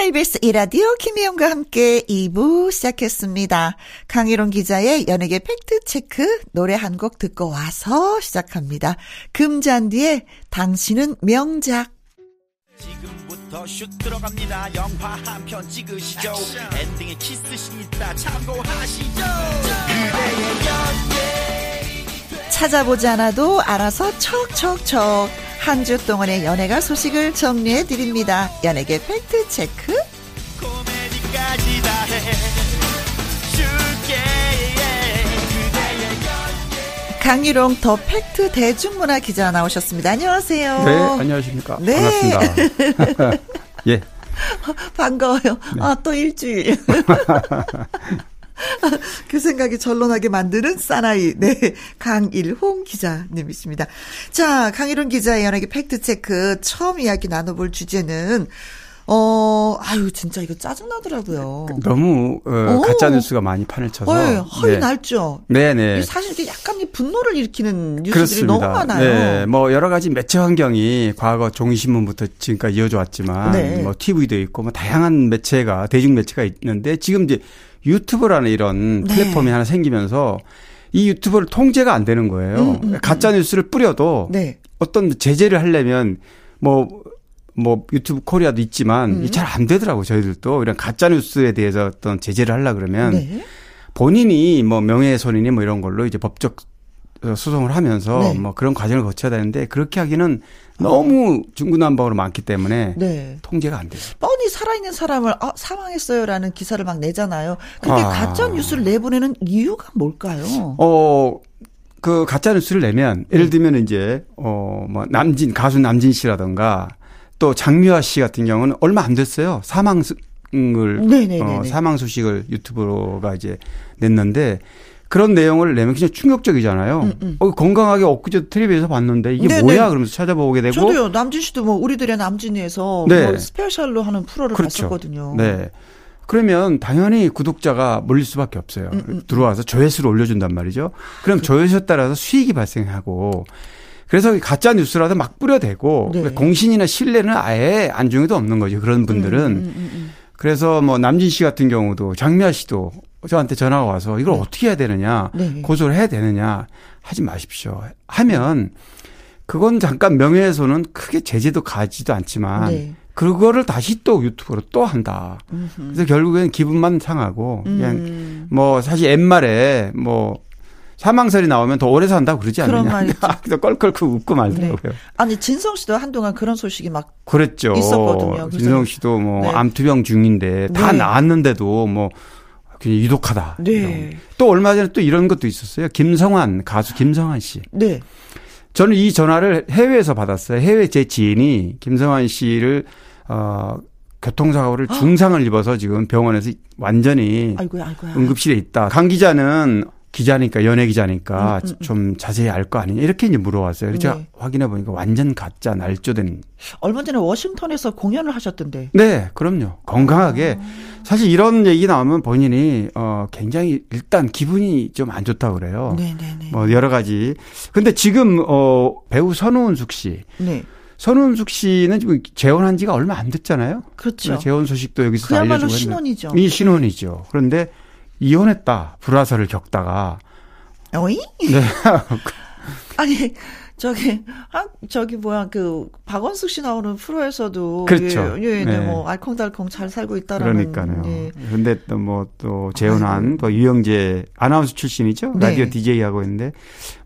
KBS 이라디오 김희영과 함께 2부 시작했습니다. 강희롱 기자의 연예계 팩트체크 노래 한 곡 듣고 와서 시작합니다. 금잔디의 당신은 명작. 지금부터 슛 들어갑니다. 영화 한 편 찍으시죠. 엔딩에 키스신 있다 참고하시죠. 찾아보지 않아도 알아서 척척척. 한 주 동안의 연예가 소식을 정리해 드립니다. 연예계 팩트 체크. 강유롱 더 팩트 대중문화 기자 나오셨습니다. 안녕하세요. 네, 안녕하십니까. 네. 반갑습니다. 예. 반가워요. 네. 아, 또 일주일. 그 생각이 절론하게 만드는 사나이, 네. 강일홍 기자님이십니다. 자, 강일홍 기자의 연예계 팩트체크 처음 이야기 나눠볼 주제는, 어, 아유, 진짜 이거 짜증나더라고요. 너무, 어, 가짜뉴스가 많이 판을 쳐서. 네, 허이 네. 날죠. 네네. 사실 이게 약간 분노를 일으키는 뉴스들이 그렇습니다. 너무 많아요. 네, 뭐 여러 가지 매체 환경이 과거 종이신문부터 지금까지 이어져 왔지만, 네. 뭐 TV도 있고, 뭐 다양한 매체가, 대중매체가 있는데, 지금 이제 유튜브라는 이런 네. 플랫폼이 하나 생기면서, 이 유튜브를 통제가 안 되는 거예요. 음, 음, 음. 가짜 뉴스를 뿌려도 네. 어떤 제재를 하려면 뭐뭐 유튜브 코리아도 있지만 음. 잘안 되더라고 저희들도 이런 가짜 뉴스에 대해서 어떤 제재를 하려 그러면 네. 본인이 뭐 명예훼손이니 뭐 이런 걸로 이제 법적 소송을 하면서 네. 뭐 그런 과정을 거쳐야 되는데 그렇게 하기는 너무 중구난방으로 많기 때문에 네. 통제가 안 돼요. 뻔히 살아있는 사람을 아, 사망했어요라는 기사를 막 내잖아요. 근데 아. 가짜 뉴스를 내보내는 이유가 뭘까요? 어. 그 가짜 뉴스를 내면 예를 네. 들면 이제 어뭐 남진 가수 남진 씨라든가 또 장미화 씨 같은 경우는 얼마 안 됐어요. 사망을 어, 사망 소식을 유튜브로가 이제 냈는데 그런 내용을 내면 굉장히 충격적이잖아요. 음, 음. 어, 건강하게 엊그제 텔레비에서 봤는데 이게 네네. 뭐야 그러면서 찾아보게 되고. 저도요. 남진 씨도 뭐 우리들의 남진이에서 네. 뭐 스페셜로 하는 프로를 그렇죠. 봤었거든요. 네. 그러면 당연히 구독자가 몰릴 수밖에 없어요. 음, 음. 들어와서 조회수를 올려준단 말이죠. 그럼 그 조회수에 따라서 수익이 발생하고 그래서 가짜 뉴스라도 막 뿌려대고 네. 공신이나 신뢰는 아예 안중에도 없는 거죠. 그런 분들은. 음, 음, 그래서 뭐 남진 씨 같은 경우도 장미아 씨도 저한테 전화가 와서 이걸 네. 어떻게 해야 되느냐, 네. 고소를 해야 되느냐 하지 마십시오. 하면 그건 잠깐 명예훼손은 크게 제재도 가지도 않지만 네. 그거를 다시 또 유튜브로 또 한다. 그래서 결국엔 기분만 상하고 그냥 음. 뭐 사실 옛말에 뭐 사망설이 나오면 더 오래 산다고 그러지 않느냐. 그래서 껄껄 웃고 말더라고요. 네. 아니 진성 씨도 한동안 그런 소식이 막 그랬죠. 있었거든요. 진성 씨도 뭐 네. 암투병 중인데 다 네. 나았는데도 뭐 그냥 유독하다. 네. 또 얼마 전에 또 이런 것도 있었어요. 김성환 가수 김성환 씨. 네. 저는 이 전화를 해외에서 받았어요. 해외 제 지인이 김성환 씨를 어 교통사고를 중상을 입어서 지금 병원에서 완전히 아이고야, 아이고야. 응급실에 있다. 강 기자는 기자니까 연예 기자니까 음, 음, 음. 좀 자세히 알 거 아니냐 이렇게 이제 물어왔어요. 그래서 네. 확인해 보니까 완전 가짜 날조된. 얼마 전에 워싱턴에서 공연을 하셨던데. 네, 그럼요. 건강하게 아. 사실 이런 얘기 나오면 본인이 어 굉장히 일단 기분이 좀 안 좋다 그래요. 네, 네, 네. 뭐 여러 가지. 근데 지금 어 배우 선우은숙 씨. 네. 선우은숙 씨는 지금 재혼한 지가 얼마 안 됐잖아요. 그렇죠. 재혼 소식도 여기서 알려주고 신혼이죠. 이 신혼이죠. 그런데 이혼했다. 불화설을 겪다가. 어이? 네. 아니, 저기, 아, 저기 뭐야, 그, 박원숙 씨 나오는 프로에서도. 그렇죠. 예, 예, 네. 뭐, 알콩달콩 잘 살고 있다라는. 그러니까요. 예. 근데 또 뭐, 또, 재혼한, 또 유영재 아나운서 출신이죠? 네. 라디오 DJ 하고 있는데,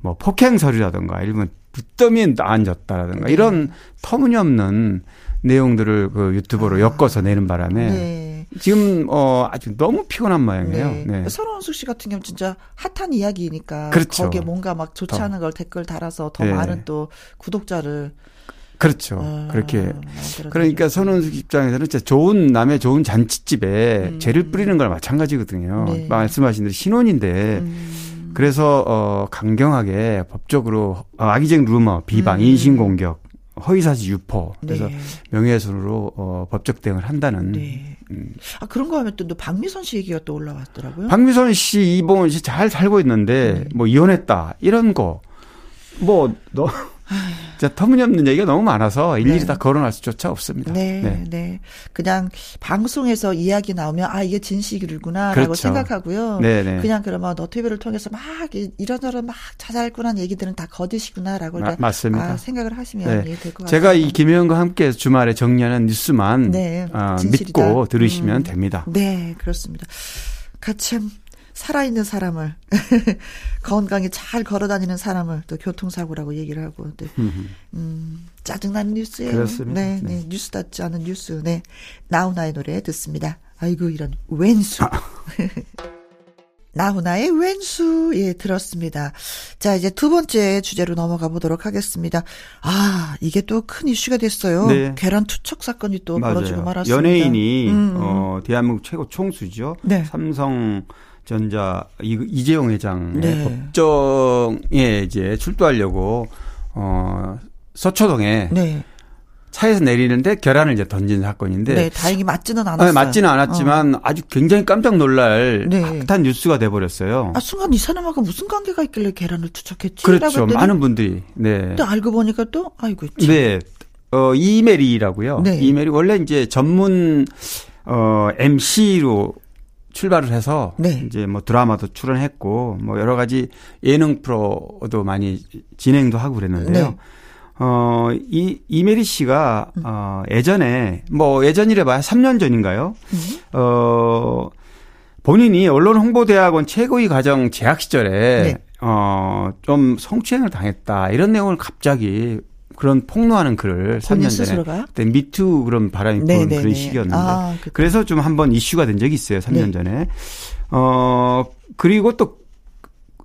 뭐, 폭행설이라든가, 일본 붙더미에 앉았다라든가, 네. 이런 터무니없는 내용들을 그 유튜브로 아. 엮어서 내는 바람에. 네. 지금 어 아주 너무 피곤한 모양이에요. 네. 네. 서른숙 씨 같은 경우 진짜 핫한 이야기니까 그렇죠. 거기에 뭔가 막 좋지 더. 않은 걸 댓글 달아서 더 네. 많은 또 구독자를 그렇죠. 아, 그렇게. 그러니까 선원숙 입장에서는 진짜 좋은 남의 좋은 잔치집에 음. 죄를 뿌리는 걸 마찬가지거든요. 네. 말씀하신 대로 신혼인데 음. 그래서 어 강경하게 법적으로 어, 악의적 루머, 비방, 음. 인신공격 허위사실 유포 그래서 네. 명예훼손으로 어, 법적 대응을 한다는. 네. 음. 아 그런 거 하면 또, 또 박미선 씨 얘기가 또 올라왔더라고요. 박미선 씨, 이봉원 씨 잘 살고 있는데 네. 뭐 이혼했다 이런 거 뭐 너. 진짜 터무니없는 얘기가 너무 많아서 일일이 네. 다 거론할 수조차 없습니다. 네, 네, 네. 그냥 방송에서 이야기 나오면 아 이게 진실이구나라고 그렇죠. 생각하고요. 네, 네. 그냥 그러면 너튜브를 통해서 막 이런저런 막 자잘꾼한 얘기들은 다 거짓이구나라고 마, 맞습니다. 아, 생각을 하시면 네. 될것 같아요. 제가 이 김혜영과 함께 주말에 정리하는 뉴스만 네, 어, 믿고 들으시면 음. 됩니다. 네, 그렇습니다. 가참 살아있는 사람을 건강히 잘 걸어다니는 사람을 또 교통사고라고 얘기를 하고 네. 음, 짜증나는 뉴스예요. 그렇습니다. 네, 네, 네, 뉴스답지 않은 뉴스. 네, 나훈아의 노래 듣습니다. 아이고 이런 왼수. 나훈아의 왼수, 예, 들었습니다. 자, 이제 두 번째 주제로 넘어가 보도록 하겠습니다. 아, 이게 또 큰 이슈가 됐어요. 네. 계란 투척 사건이 또 맞아요. 벌어지고 말았습니다. 연예인이, 음. 음. 어, 대한민국 최고 총수죠. 네. 삼성 전자 이재용 회장 네. 법정에 이제 출두하려고 어 서초동에 네. 차에서 내리는데 계란을 이제 던진 사건인데. 네, 다행히 맞지는 않았어요. 네, 맞지는 않았지만 어. 아주 굉장히 깜짝 놀랄 네. 핫한 뉴스가 돼 버렸어요. 아, 순간 이 사람하고 무슨 관계가 있길래 계란을 투척했지? 그렇죠. 많은 분들이. 네. 근데 알고 보니까 또 아이고. 참. 네. 어, 이메리라고요. 네. 이메리 원래 이제 전문 어, MC로 출발을 해서 네. 이제 뭐 드라마도 출연했고 뭐 여러 가지 예능 프로도 많이 진행도 하고 그랬는데요. 네. 어, 이, 이메리 씨가, 어, 예전에, 뭐 예전이래 봐야 3년 전인가요? 음. 어, 본인이 언론홍보대학원 최고위 과정 재학 시절에, 네. 어, 좀 성추행을 당했다. 이런 내용을 갑자기 그런 폭로하는 글을 3년 전에 그때 미투 그런 바람이 부는 그런 시기였는데 아, 그래서 좀 한번 이슈가 된 적이 있어요 3년 네. 전에. 어 그리고 또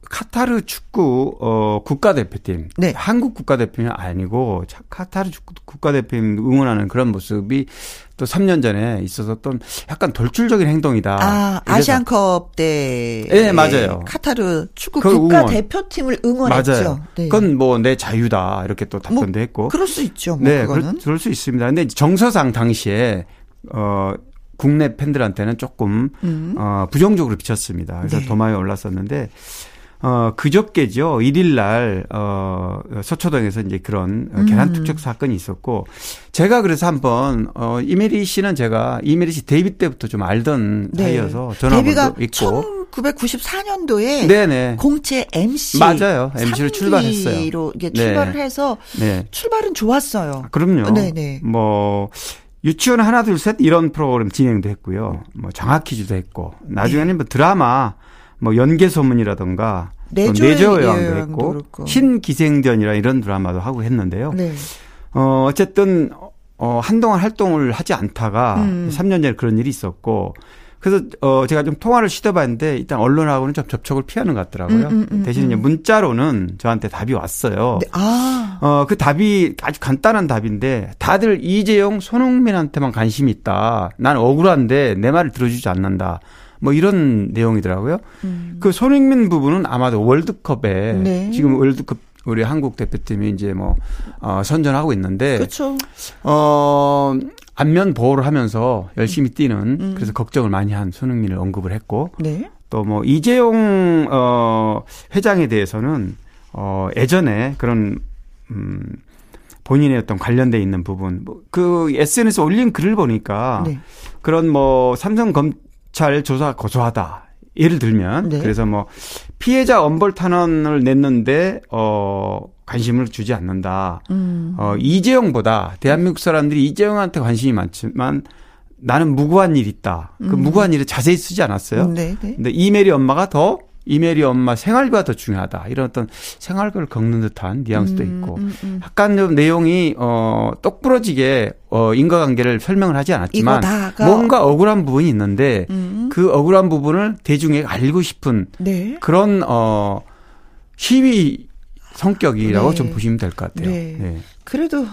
카타르 축구 어 국가대표팀. 네. 한국 국가대표는 아니고 카타르 축구 국가대표팀 응원하는 그런 모습이 또 3년 전에 있어서 또 약간 돌출적인 행동이다. 아, 아시안컵 때. 네, 맞아요. 카타르 축구 국가대표팀을 응원했죠. 맞아요. 네. 그건 뭐 내 자유다. 이렇게 또 답변도 뭐, 했고. 그럴 수 있죠. 뭐 네, 그거는. 그럴 수 있습니다. 근데 정서상 당시에 어 국내 팬들한테는 조금 음. 어 부정적으로 비쳤습니다. 그래서 네. 도마에 올랐었는데 어, 그저께죠. 1일 날, 어, 서초동에서 이제 그런 음. 계란 특적 사건이 있었고, 제가 그래서 한번, 어, 이메리 씨는 제가 이메리 씨 데뷔 때부터 좀 알던 네. 사이여서 전화번호도 있고. 1994년도에 네네. 공채 MC 맞아요. MC로 출발했어요. 이게 출발을 네. 해서 네. 출발은 좋았어요. 아, 그럼요. 네네. 뭐 유치원 하나 둘 셋 이런 프로그램 진행도 했고요. 뭐 장학 퀴즈도 했고 나중에는 네. 뭐 드라마 뭐 연계 소문이라던가 내조의 여왕도 했고 그렇고. 신기생전이라 이런 드라마도 하고 했는데요. 네. 어 어쨌든 어 한동안 활동을 하지 않다가 음. 3년 전에 그런 일이 있었고 그래서 어 제가 좀 통화를 시도봤는데 일단 언론하고는 좀 접촉을 피하는 것 같더라고요. 음, 음, 음 대신 이제 음. 문자로는 저한테 답이 왔어요. 네. 아. 어그 답이 아주 간단한 답인데 다들 이재용 손흥민한테만 관심이 있다. 난 억울한데 내 말을 들어주지 않는다. 뭐 이런 내용이더라고요. 음. 그 손흥민 부분은 아마도 월드컵에 네. 지금 월드컵 우리 한국 대표팀이 이제 뭐 어, 선전하고 있는데 그렇죠. 어 안면 보호를 하면서 열심히 뛰는 음. 그래서 걱정을 많이 한 손흥민을 언급을 했고 네. 또뭐 이재용 어 회장에 대해서는 어 예전에 그런 음 본인의 어떤 관련돼 있는 부분 뭐그 SNS 올린 글을 보니까 네. 그런 뭐 삼성 검 검찰 조사 고소하다. 예를 들면 네. 그래서 뭐 피해자 엄벌 탄원을 냈는데 어 관심을 주지 않는다. 음. 어 이재용보다 대한민국 사람들이 이재용한테 관심이 많지만 나는 무고한 일 있다. 그 음. 무고한 일을 자세히 쓰지 않았어요. 네, 네. 근데 이메리 엄마가 더 이메리 엄마 생활비가 더 중요하다. 이런 어떤 생활비를 겪는 듯한 뉘앙스도 음, 있고 음, 음. 약간 좀 내용이 어 똑부러지게 어 인과관계를 설명을 하지 않았지만 뭔가 억울한 부분이 있는데 음. 그 억울한 부분을 대중에게 알리고 싶은 네. 그런 어 시위 성격이라고 네. 좀 보시면 될 것 같아요. 네. 네. 그래도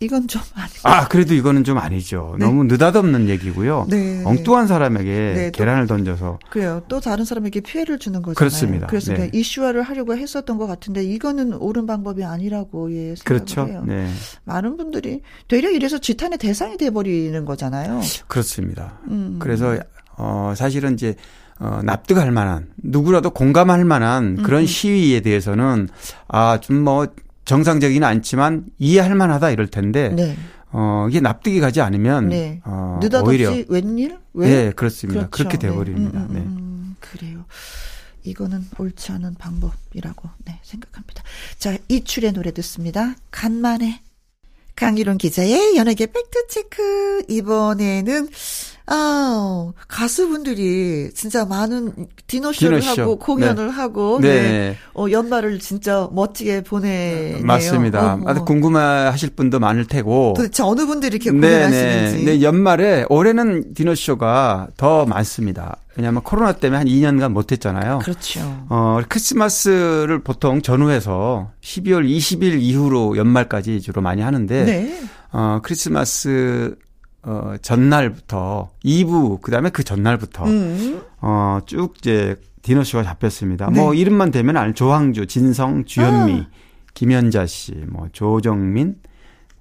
이건 좀 아니죠. 아, 그래도 이거는 좀 아니죠. 네. 너무 느닷없는 얘기고요. 네. 엉뚱한 사람에게 네. 계란을 던져서. 그래요. 또 다른 사람에게 피해를 주는 거잖아요. 그렇습니다. 그래서 네. 이슈화를 하려고 했었던 것 같은데 이거는 옳은 방법이 아니라고 예, 그렇죠. 해요. 네. 많은 분들이 되려 이래서 지탄의 대상이 돼버리는 거잖아요. 그렇습니다. 음. 그래서 어 사실은 이제 어, 납득할 만한 누구라도 공감할 만한 그런 음. 시위에 대해서는 아 좀 뭐 정상적이는 않지만 이해할 만하다 이럴 텐데 네. 어 이게 납득이 가지 않으면 네. 어 오히려 웬일? 왜? 네, 그렇습니다. 그렇죠. 그렇게 돼 버립니다. 네. 음, 음, 음, 그래요. 이거는 옳지 않은 방법이라고 네, 생각합니다. 자, 이출의 노래 듣습니다. 간만에 강희론 기자의 연예계 팩트체크. 이번에는 아, 가수분들이 진짜 많은 디너쇼를 디너쇼. 하고 공연을 네. 하고 네. 네. 어, 연말을 진짜 멋지게 보내네요. 맞습니다. 어, 어. 아주 궁금해하실 분도 많을 테고. 도대체 어느 분들이 이렇게 공연하시는지. 네, 연말에 올해는 디너쇼가 더 많습니다. 왜냐하면 코로나 때문에 한 2년간 못했잖아요. 그렇죠. 어, 크리스마스를 보통 전후해서 12월 20일 이후로 연말까지 주로 많이 하는데, 네. 어, 크리스마스 어, 전날부터 2부 그다음에 그 전날부터 음. 어, 쭉 이제 디너 쇼가 잡혔습니다. 네. 뭐 이름만 되면 알 조항주, 진성, 주현미, 아. 김현자 씨, 뭐 조정민,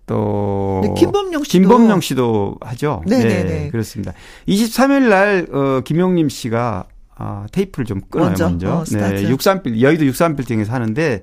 또 네, 김범용 씨도 김범용 씨도 하죠. 네네네. 네, 그렇습니다. 23일 날 어, 김용림 씨가 아, 테이프를 좀 끊어요 먼저? 먼저. 어. 네, 63빌 여의도 63빌딩에서 하는데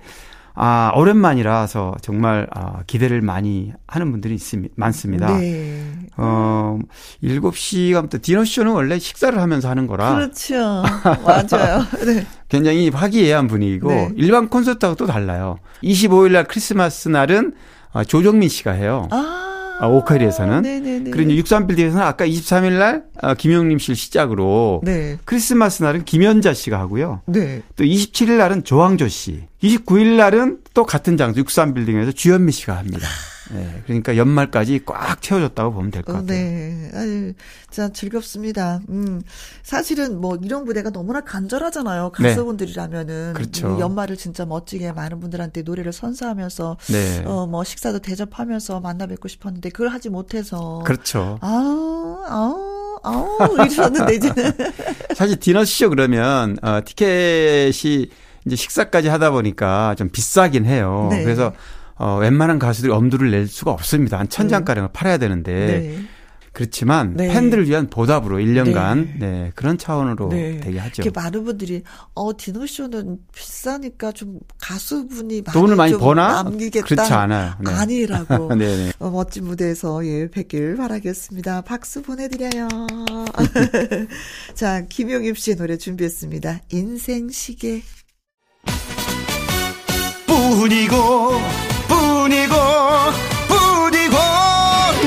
아 오랜만이라서 정말 아, 기대를 많이 하는 분들이 있습니다. 많습니다. 네. 어 7시간부터 디너쇼는 원래 식사를 하면서 하는 거라 그렇죠. 맞아요. 네. 굉장히 화기애애한 분위기고 네. 일반 콘서트하고 또 달라요. 25일 날 크리스마스 날은 아, 조정민 씨가 해요. 아, 아, 오카리에서는. 네네네. 그리고 이제 63빌딩에서는 아까 23일 날 아, 김용림 씨를 시작으로 네. 크리스마스 날은 김연자 씨가 하고요. 네. 또 27일 날은 조항조 씨. 29일 날은 또 같은 장소 63빌딩에서 주현미 씨가 합니다. 네, 그러니까 연말까지 꽉 채워졌다고 보면 될것 어, 같아요. 네. 아유, 자, 즐겁습니다. 음. 사실은 뭐 이런 무대가 너무나 간절하잖아요. 가수분들이라면은. 네. 그렇죠. 이 연말을 진짜 멋지게 많은 분들한테 노래를 선사하면서 네. 어, 뭐 식사도 대접하면서 만나 뵙고 싶었는데 그걸 하지 못해서. 그렇죠. 아우, 아우, 아우, 이러셨는데 이제는. 사실 디너쇼 그러면 어, 티켓이 이제 식사까지 하다 보니까 좀 비싸긴 해요. 네. 그래서 어, 웬만한 가수들이 엄두를 낼 수가 없습니다. 한 천 장가량을 팔아야 되는데 네. 그렇지만 네. 팬들을 위한 보답으로 1년간 네. 네. 그런 차원으로 네. 되게 하죠. 이렇게 많은 분들이 어 디노 쇼는 비싸니까 좀 가수분이 많이 돈을 많이 좀 버나? 남기겠다. 그렇지 않아요. 네. 아니라고. 네네. 어, 멋진 무대에서 예 뵙길 바라겠습니다. 박수 보내드려요. 자 김용임 씨의 노래 준비했습니다. 인생 시계. 뿐이고 뿐이고 뿐이고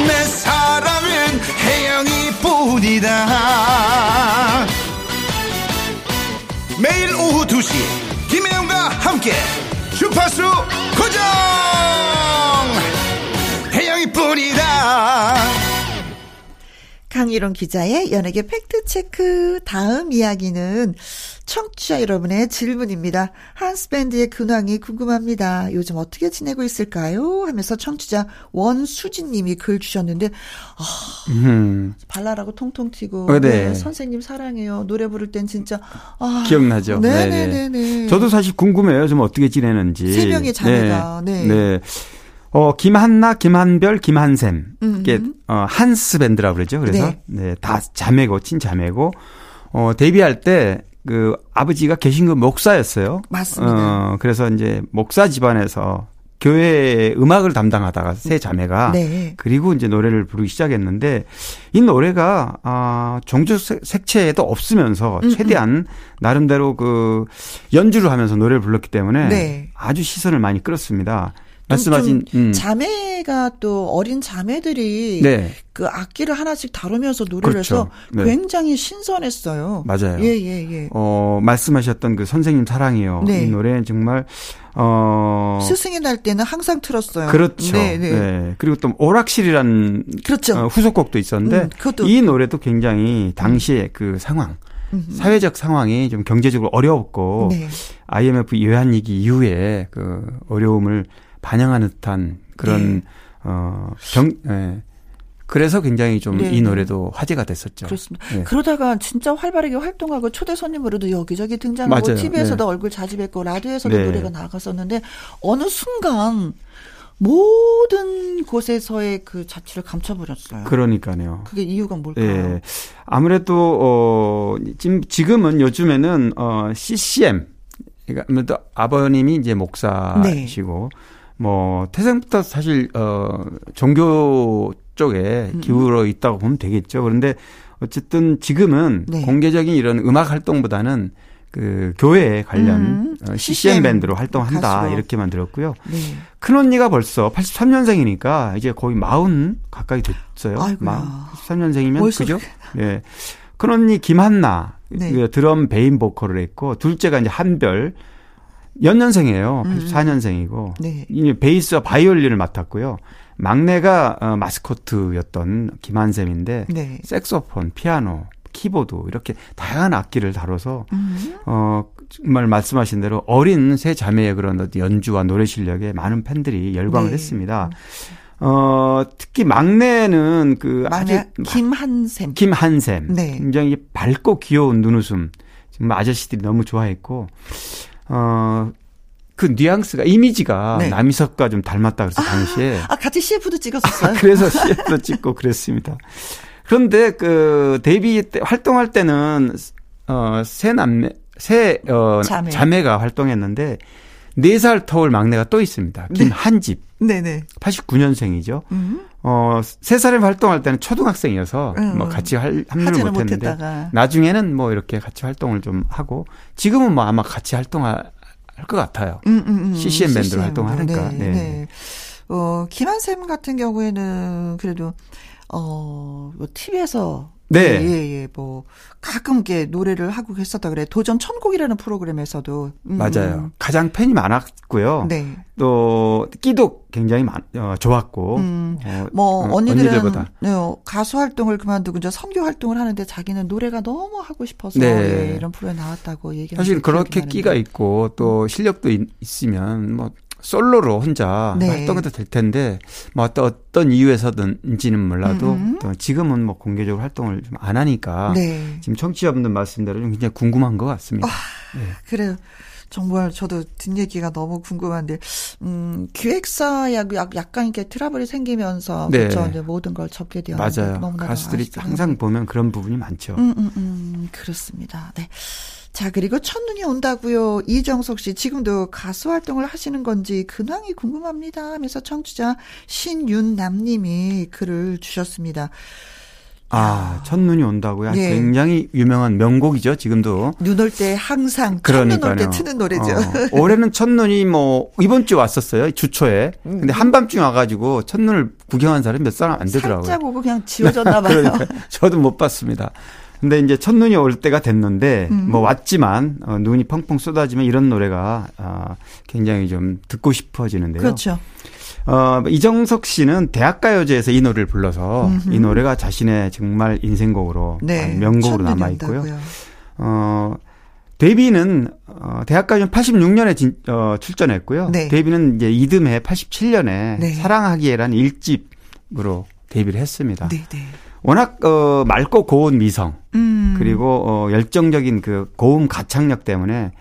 내 사랑은 혜영이 뿐이다. 매일 오후 2시 강희롱 기자의 연예계 팩트체크. 다음 이야기는 청취자 여러분의 질문입니다. 한스밴드의 근황이 궁금합니다. 요즘 어떻게 지내고 있을까요? 하면서 청취자 원수진 님이 글 주셨는데, 음, 발랄하고 통통 튀고, 어, 네. 네, 선생님 사랑해요. 노래 부를 땐 진짜, 아. 기억나죠? 네네네네. 저도 사실 궁금해요. 좀 어떻게 지내는지. 세 명의 자매가, 네. 네. 어, 김한나, 김한별, 김한샘. 음. 이게, 어, 한스 밴드라고 그러죠. 그래서, 네. 네. 다 자매고, 친자매고, 어, 데뷔할 때, 그, 아버지가 개신교 목사였어요. 맞습니다. 어, 그래서 이제, 목사 집안에서 교회 음악을 담당하다가 세 자매가, 네. 그리고 이제 노래를 부르기 시작했는데, 이 노래가, 아, 색- 색채에도 없으면서, 음, 최대한, 나름대로 그, 연주를 하면서 노래를 불렀기 때문에, 네. 아주 시선을 많이 끌었습니다. 좀- 말씀하신 좀 음. 자매가 또 어린 자매들이 네 그 악기를 하나씩 다루면서 노래를 그렇죠. 해서 네. 굉장히 신선했어요. 맞아요. 예, 예, 예. 어 말씀하셨던 그 선생님 사랑이요. 네. 이 노래는 정말 어 스승의 날 때는 항상 틀었어요. 그렇죠. 네, 네. 네. 그리고 또 오락실이라는 그렇죠. 어, 후속곡도 있었는데 음, 그것도- 이 노래도 굉장히 당시의 그 상황, 음. 사회적 상황이 좀 경제적으로 어려웠고 네. IMF 외환위기 이후에 그 어려움을 반영하는 듯한 그런 네. 어 경, 예. 그래서 굉장히 좀 네, 이 네. 노래도 화제가 됐었죠. 그렇습니다. 네. 그러다가 진짜 활발하게 활동하고 초대 손님으로도 여기저기 등장하고 맞아요. TV에서도 네. 얼굴 자주 뵙고 라디오에서도 네. 노래가 나갔었는데 어느 순간 모든 곳에서의 그 자취를 감춰버렸어요. 그러니까요. 그게 이유가 뭘까요? 예. 아무래도 어 지금 지금은 요즘에는 어 CCM 그러니까 아무래도 아버님이 이제 목사시고 네. 뭐 태생부터 사실 어 종교 쪽에 음. 기울어 있다고 보면 되겠죠. 그런데 어쨌든 지금은 네. 공개적인 이런 음악 활동보다는 그 교회 관련 음. 어, CCM CCM 밴드로 활동한다 가수로. 이렇게만 들었고요. 네. 큰 언니가 벌써 83년생이니까 이제 거의 40 가까이 됐어요. 아이고야. 83년생이면 벌써 그죠? 예. 큰 언니 김한나 네. 그 드럼 베인 보컬을 했고 둘째가 이제 한별 연년생이에요. 음. 84년생이고 네. 이 베이스와 바이올린을 맡았고요. 막내가 어, 마스코트였던 김한샘인데 네. 색소폰, 피아노, 키보드 이렇게 다양한 악기를 다뤄서 음. 어 정말 말씀하신 대로 어린 세 자매의 그런 연주와 노래 실력에 많은 팬들이 열광을 네. 했습니다. 어 특히 막내는 그 아주 김한샘. 김한샘 네. 굉장히 밝고 귀여운 눈웃음 정말 아저씨들이 너무 좋아했고 어 그 뉘앙스가 이미지가 네. 남희석과 좀 닮았다 그래서 당시에 아, 같이 CF도 찍었었어요. 그래서 CF도 찍고 그랬습니다. 그런데 그 데뷔 때 활동할 때는 어세 남매 세어 자매. 가 활동했는데 네살 터울 막내가 또 있습니다. 김한집 네 네. 89년생이죠. 음. 어, 세 살에 활동할 때는 초등학생이어서 음. 뭐 같이 할, 합류를 못 했는데 못했다가. 나중에는 뭐 이렇게 같이 활동을 좀 하고 지금은 뭐 아마 같이 활동할 것 같아요. 음, 음, 음. CCM 밴드로 CCM. 활동하니까. 네, 네. 네. 어, 김한샘 같은 경우에는 그래도 어, 뭐 TV에서 네. 예, 예, 뭐 가끔 이렇게 노래를 하고 계셨다 그래. 도전 천국이라는 프로그램에서도 음, 맞아요. 가장 팬이 많았고요. 네. 또 끼도 굉장히 많, 어, 좋았고. 음, 어, 뭐 어, 언니들은 언니들보다. 네, 어, 가수 활동을 그만두고 이제 선교 활동을 하는데 자기는 노래가 너무 하고 싶어서 네. 예, 이런 프로에 나왔다고 얘기하는 사실 그렇게 끼가. 있고 또 실력도 있, 있으면 뭐 솔로로 혼자 네. 활동해도 될 텐데 뭐 어떤 어떤 이유에서든지는 몰라도 음. 또 지금은 뭐 공개적으로 활동을 좀 안 하니까 네. 지금 청취자분들 말씀대로 좀 굉장히 궁금한 것 같습니다. 그래요. 정말 저도 뒷 얘기가 너무 궁금한데, 음, 기획사야 약, 약간 이렇게 트러블이 생기면서, 네. 그렇죠. 이제 모든 걸 접게 되었는데 맞아요. 가수들이 아쉽긴 항상. 보면 그런 부분이 많죠. 음, 음, 음, 그렇습니다. 네. 자, 그리고 첫눈이 온다고요. 이정석 씨, 지금도 가수 활동을 하시는 건지 근황이 궁금합니다. 하면서 청취자 신윤남 님이 글을 주셨습니다. 아, 첫눈이 온다고요? 예. 굉장히 유명한 명곡이죠, 지금도. 눈 올 때 항상 첫눈 올 그러니까요. 때 트는 노래죠. 어, 올해는 첫눈이 뭐 이번 주에 왔었어요. 주초에. 음. 근데 한밤중에 와 가지고 첫눈을 구경한 사람이 몇 사람 안 되더라고요. 살짝 오고 그냥 지워졌나 봐요. 그러니까 저도 못 봤습니다. 근데 이제 첫눈이 올 때가 됐는데 음. 뭐 왔지만 어, 눈이 펑펑 쏟아지면 이런 노래가 아, 굉장히 좀 듣고 싶어지는데요. 그렇죠. 어, 이정석 씨는 대학가요제에서 이 노래를 불러서 음흠. 이 노래가 자신의 정말 인생곡으로 네. 아주 명곡으로 남아 있고요. 어, 데뷔는 어, 대학가요제 86년에 진, 어, 출전했고요. 네. 데뷔는 이제 이듬해 87년에 네. 사랑하기에라는 일집으로 데뷔를 했습니다. 네, 네. 워낙 어, 맑고 고운 미성 음. 그리고 어, 열정적인 그 고음 가창력 때문에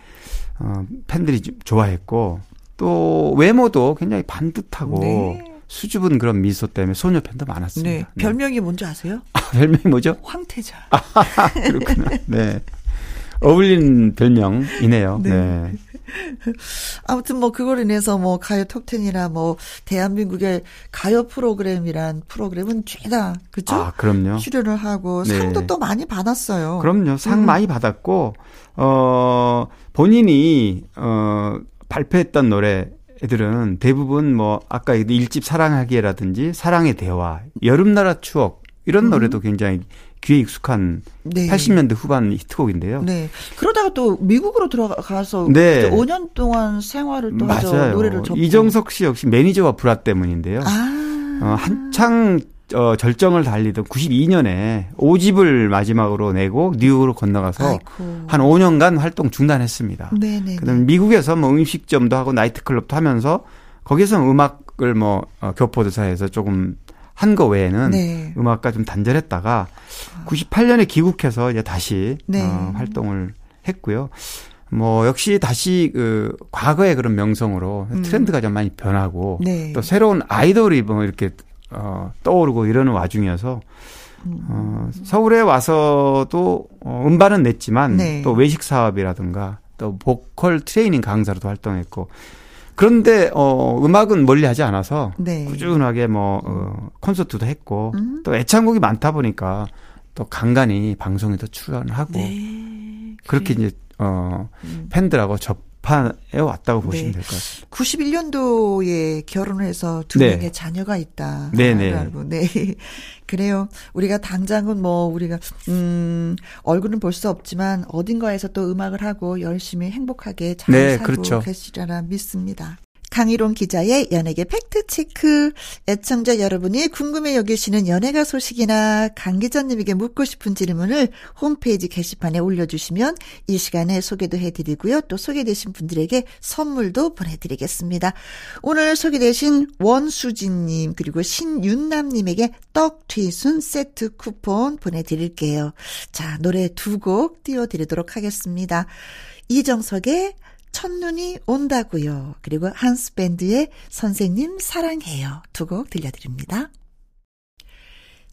어, 팬들이 좀 좋아했고 또 외모도 굉장히 반듯하고 네. 수줍은 그런 미소 때문에 소녀 팬도 많았습니다. 네. 별명이 뭔지 아세요? 별명이 뭐죠? 황태자. 그렇구나. 네. 어울리는 별명이네요. 네. 네. 아무튼 뭐 그걸 인해서 뭐 가요 톱텐이나 뭐 대한민국의 가요 프로그램이란 프로그램은 죄다 그죠? 아, 그럼요. 출연을 하고 네. 상도 또 많이 받았어요. 그럼요. 상 음. 많이 받았고, 어, 본인이, 어, 발표했던 노래들은 대부분 뭐, 아까 일집 사랑하기에라든지 사랑의 대화, 여름나라 추억, 이런 노래도 굉장히 귀에 익숙한 음. 네. 80년대 후반 히트곡인데요. 네. 그러다가 또 미국으로 들어가서 네. 5년 동안 생활을 또. 맞아요. 노래를 접고. 이정석 씨 역시 매니저와 불화 때문인데요. 아. 어, 한창 어, 절정을 달리던 92년에 5집을 마지막으로 내고 뉴욕으로 건너가서 아이고. 한 5년간 활동 중단했습니다. 네네. 그다음에 미국에서 뭐 음식점도 하고 나이트클럽도 하면서 거기서 음악을 뭐 어, 교포도사에서 조금 한 거 외에는 네. 음악과 좀 단절했다가 98년에 귀국해서 이제 다시 네. 어, 활동을 했고요. 뭐 역시 다시 그 과거의 그런 명성으로 트렌드가 좀 많이 변하고 음. 네. 또 새로운 아이돌이 뭐 이렇게 어, 떠오르고 이러는 와중이어서 음. 어, 서울에 와서도 어, 음반은 냈지만 네. 또 외식 사업이라든가 또 보컬 트레이닝 강사로도 활동했고 그런데 어 음악은 멀리 하지 않아서 네. 꾸준하게 뭐 어, 콘서트도 했고 음. 또 애창곡이 많다 보니까 또 간간히 방송에도 출연하고 네. 그렇게 그래요. 이제 어 음. 팬들하고 접 해 왔다고 보시면 네. 될것 같습니다. 91년도에 결혼을 해서 두 네. 명의 자녀가 있다. 네네. 알고. 네. 그래요. 우리가 당장은 뭐 우리가 음 얼굴은 볼 수 없지만 어딘가에서 또 음악을 하고 열심히 행복하게 잘 네, 살고 그렇죠. 계시리라 믿습니다. 강희롱 기자의 연예계 팩트체크. 애청자 여러분이 궁금해 여기시는 연예가 소식이나 강 기자님에게 묻고 싶은 질문을 홈페이지 게시판에 올려주시면 이 시간에 소개도 해드리고요. 또 소개되신 분들에게 선물도 보내드리겠습니다. 오늘 소개되신 원수진님 그리고 신윤남님에게 떡 튀순 세트 쿠폰 보내드릴게요. 자, 노래 두 곡 띄워드리도록 하겠습니다. 이정석의 첫눈이 온다고요. 그리고 한스 밴드의 선생님 사랑해요. 두 곡 들려드립니다.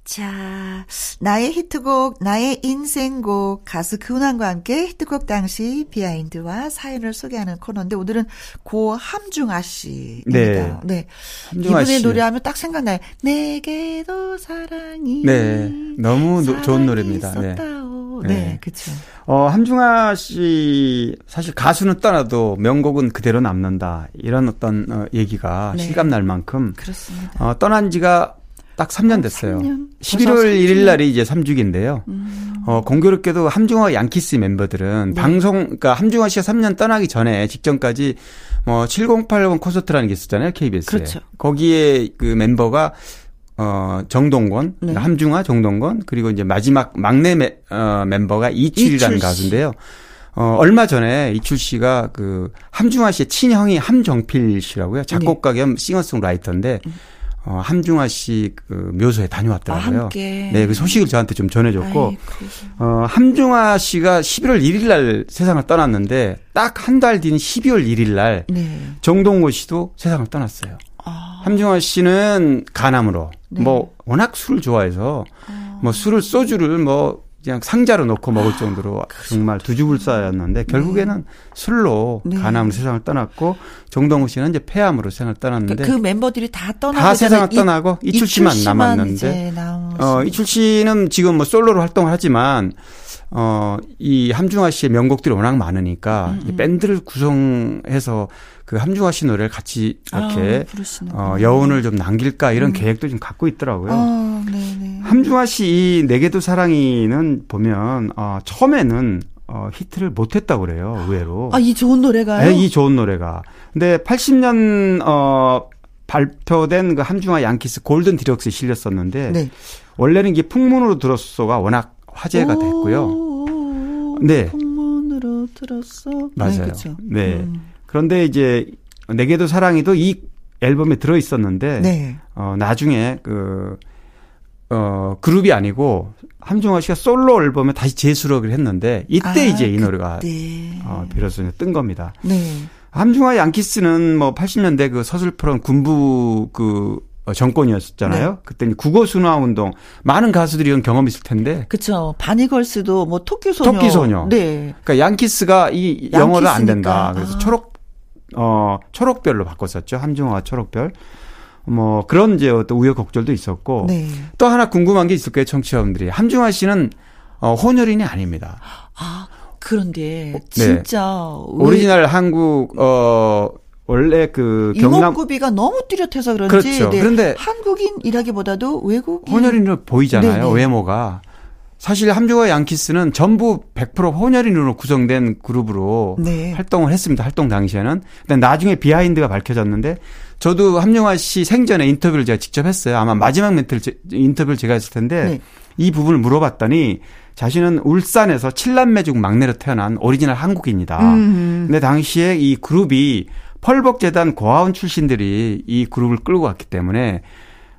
자, 나의 히트곡, 나의 인생곡, 가수 근황과 함께 히트곡 당시 behind와 사연을 소개하는 코너인데, 오늘은 고 함중아 씨입니다. 네. 네. 함중아 이분의 씨. 노래하면 딱 생각나요. 내게도 사랑이. 네. 너무 노, 좋은 노래입니다. 네. 네, 네. 그쵸. 어, 함중아 씨, 사실 가수는 떠나도 명곡은 그대로 남는다. 이런 어떤 어, 얘기가 네. 실감 날 만큼. 그렇습니다. 어, 떠난 지가 딱 3년 됐어요. 3년? 11월 1일 날이 이제 3주기인데요. 음. 어, 공교롭게도 함중아 양키스 멤버들은 네. 방송, 그러니까 함중아 씨가 3년 떠나기 전에 직전까지 뭐 7080 콘서트라는 게 있었잖아요. KBS에. 그렇죠. 거기에 그 멤버가 어, 정동건, 네. 그러니까 함중아, 정동건, 그리고 이제 마지막 막내 매, 어, 멤버가 이출이라는 이출 가수인데요. 어, 얼마 전에 이출 씨가 그 함중아 씨의 친형이 함정필 씨라고요. 작곡가 겸 싱어송라이터인데 음. 어, 함중아 씨 그 묘소에 다녀왔더라고요. 아, 네, 그 소식을 저한테 좀 전해줬고, 어, 함중아 씨가 11월 1일 날 세상을 떠났는데, 딱 한 달 뒤인 12월 1일 날, 네. 정동호 씨도 세상을 떠났어요. 아. 함중아 씨는 간암으로, 네. 뭐, 워낙 술을 좋아해서, 아. 뭐, 술을, 소주를 뭐, 그냥 상자로 넣고 먹을 정도로 아, 정말 두 줍을 쌓였는데 결국에는 네. 술로 네. 간암으로 세상을 떠났고 정동우 씨는 이제 폐암으로 세상을 떠났는데 그, 그 멤버들이 다 떠나고 다 세상을 이, 떠나고 이출 씨만 남았는데 어 이출 씨는 지금 뭐 솔로로 활동을 하지만 어, 이 함중아 씨의 명곡들이 워낙 많으니까 음, 음. 밴드를 구성해서 그 함중아 씨 노래를 같이 이렇게 아, 어, 여운을 좀 남길까 이런 음. 계획도 좀 갖고 있더라고요. 아, 함중아 씨 내게도 사랑이는 보면 어, 처음에는 어, 히트를 못했다고 그래요, 의외로. 아, 이 좋은 노래가요? 네, 이 좋은 노래가. 근데 80년, 어, 발표된 그 함중아 양키스 골든 디럭스에 실렸었는데, 네. 원래는 이게 풍문으로 들었어가 워낙 화제가 됐고요. 네. 풍문으로 들었어. 네, 맞아요. 네. 네. 음. 그런데 이제 내게도 사랑이도 이 앨범에 들어 있었는데 네. 어 나중에 그 어, 그룹이 아니고 함중아 씨가 솔로 앨범에 다시 재수록을 했는데 이때 아, 이제 이 노래가 어, 비로소 뜬 겁니다. 네. 함중아 양키스는 뭐 80년대 그 서슬프런 군부 그 어, 정권이었잖아요. 네. 그때 국어 순화 운동 많은 가수들이 이런 경험이 있을 텐데. 그렇죠. 바니걸스도 뭐 토끼 소녀. 토끼 소녀. 네. 그러니까 양키스가 이 영어를 안 된다. 그래서 아. 초록 어 초록별로 바꿨었죠. 함중아가 초록별. 뭐 그런 이제 어떤 우여곡절도 있었고 네. 또 하나 궁금한 게 있을 거예요, 청취자분들이. 함중아 씨는 어 혼혈인이 아닙니다. 아, 그런데 네. 진짜 네. 오리지널 한국 어 원래 그 경남 이목구비가 너무 뚜렷해서 그런지 그렇죠. 네. 그런데 한국인이라기보다도 외국인 혼혈인으로 보이잖아요. 네네. 외모가. 사실 함중아와 양키스는 전부 100% 혼혈인으로 구성된 그룹으로 네. 활동을 했습니다. 활동 당시에는. 근데 나중에 behind가 밝혀졌는데 저도 함중아 씨 생전에 인터뷰를 제가 직접 했어요. 아마 마지막 멘트를 제, 인터뷰를 제가 했을 텐데 네. 이 부분을 물어봤더니 자신은 울산에서 칠남매 중 막내로 태어난 오리지널 한국인이다. 음. 근데 당시에 이 그룹이 펄벅재단 고아원 출신들이 이 그룹을 끌고 갔기 때문에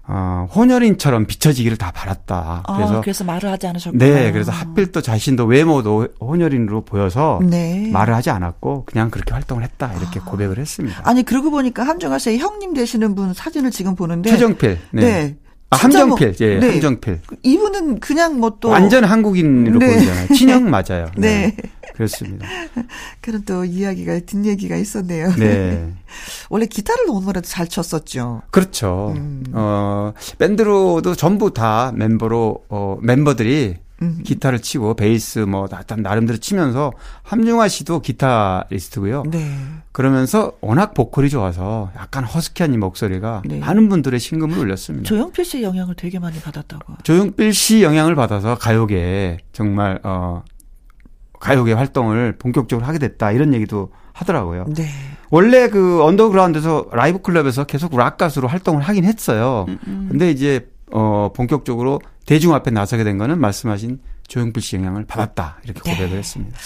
어, 혼혈인처럼 비춰지기를 다 바랐다. 아, 그래서 아, 그래서 말을 하지 않으셨구나. 네, 그래서 하필 또 자신도 외모도 혼혈인으로 보여서 네. 말을 하지 않았고 그냥 그렇게 활동을 했다 이렇게 아. 고백을 했습니다. 아니 그러고 보니까 함정아 씨의 형님 되시는 분 사진을 지금 보는데 최정필. 네. 네. 아, 함정필, 뭐, 예, 네. 함정필. 이분은 그냥 뭐 또. 완전 한국인으로 네. 보이잖아요. 친형 맞아요. 네. 네. 그렇습니다. 그런 또 이야기가, 뒷얘기가 있었네요. 네. 원래 기타를 너무나도 잘 쳤었죠. 그렇죠. 음. 어, 밴드로도 전부 다 멤버로, 어, 멤버들이 음. 기타를 치고 베이스 뭐 나름대로 치면서 함중아 씨도 기타리스트고요. 네. 그러면서 워낙 보컬이 좋아서 약간 허스키한 이 목소리가 네. 많은 분들의 심금을 울렸습니다. 조용필 씨 영향을 되게 많이 받았다고. 조용필 씨 영향을 받아서 가요계에 정말 어 가요계 활동을 본격적으로 하게 됐다 이런 얘기도 하더라고요. 네. 원래 그 언더그라운드에서 라이브 클럽에서 계속 락 가수로 활동을 하긴 했어요. 음, 음. 근데 이제 어 본격적으로 대중 앞에 나서게 된 거는 말씀하신 조용필 씨 영향을 받았다 이렇게 네. 고백을 네. 했습니다.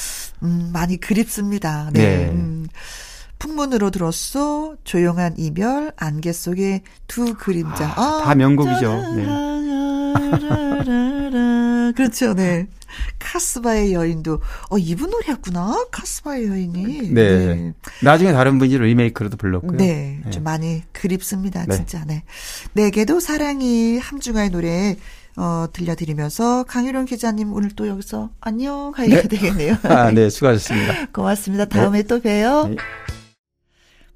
음, 많이 그립습니다. 네. 네. 음, 풍문으로 들었어 조용한 이별 안개 속의 두 그림자. 아, 다 명곡이죠. 네. 아, 그렇죠, 네. 카스바의 여인도, 어, 이분 노래였구나? 카스바의 여인이. 네. 네. 나중에 다른 분이 리메이크로도 불렀고요. 네. 네. 좀 많이 그립습니다, 네. 진짜, 네. 내게도 사랑이 함중아의 노래, 어, 들려드리면서 강유론 기자님 오늘 또 여기서 안녕 하게 네. 되겠네요. 아, 네. 수고하셨습니다. 고맙습니다. 다음에 또 봬요.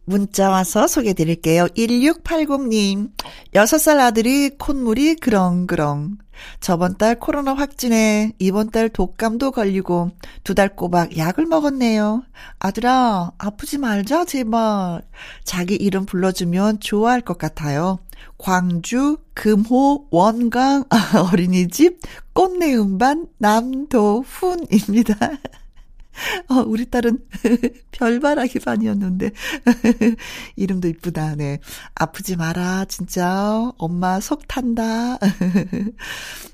문자 와서 소개해 드릴게요. 1680님. 6살 아들이 콧물이 그렁그렁. 저번 달 코로나 확진에 이번 달 독감도 걸리고 두 달 꼬박 약을 먹었네요. 아들아, 아프지 말자, 제발. 자기 이름 불러주면 좋아할 것 같아요. 광주 금호 원강 어린이집 꽃내 음반 남도훈입니다. 어, 우리 딸은 별바라기 반이었는데. 이름도 이쁘다, 네. 아프지 마라, 진짜. 엄마 속 탄다.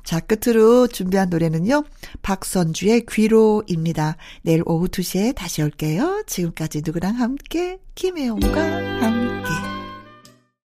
자, 끝으로 준비한 노래는요. 박선주의 귀로입니다. 내일 오후 2시에 다시 올게요. 지금까지 누구랑 함께, 김혜영과 함께.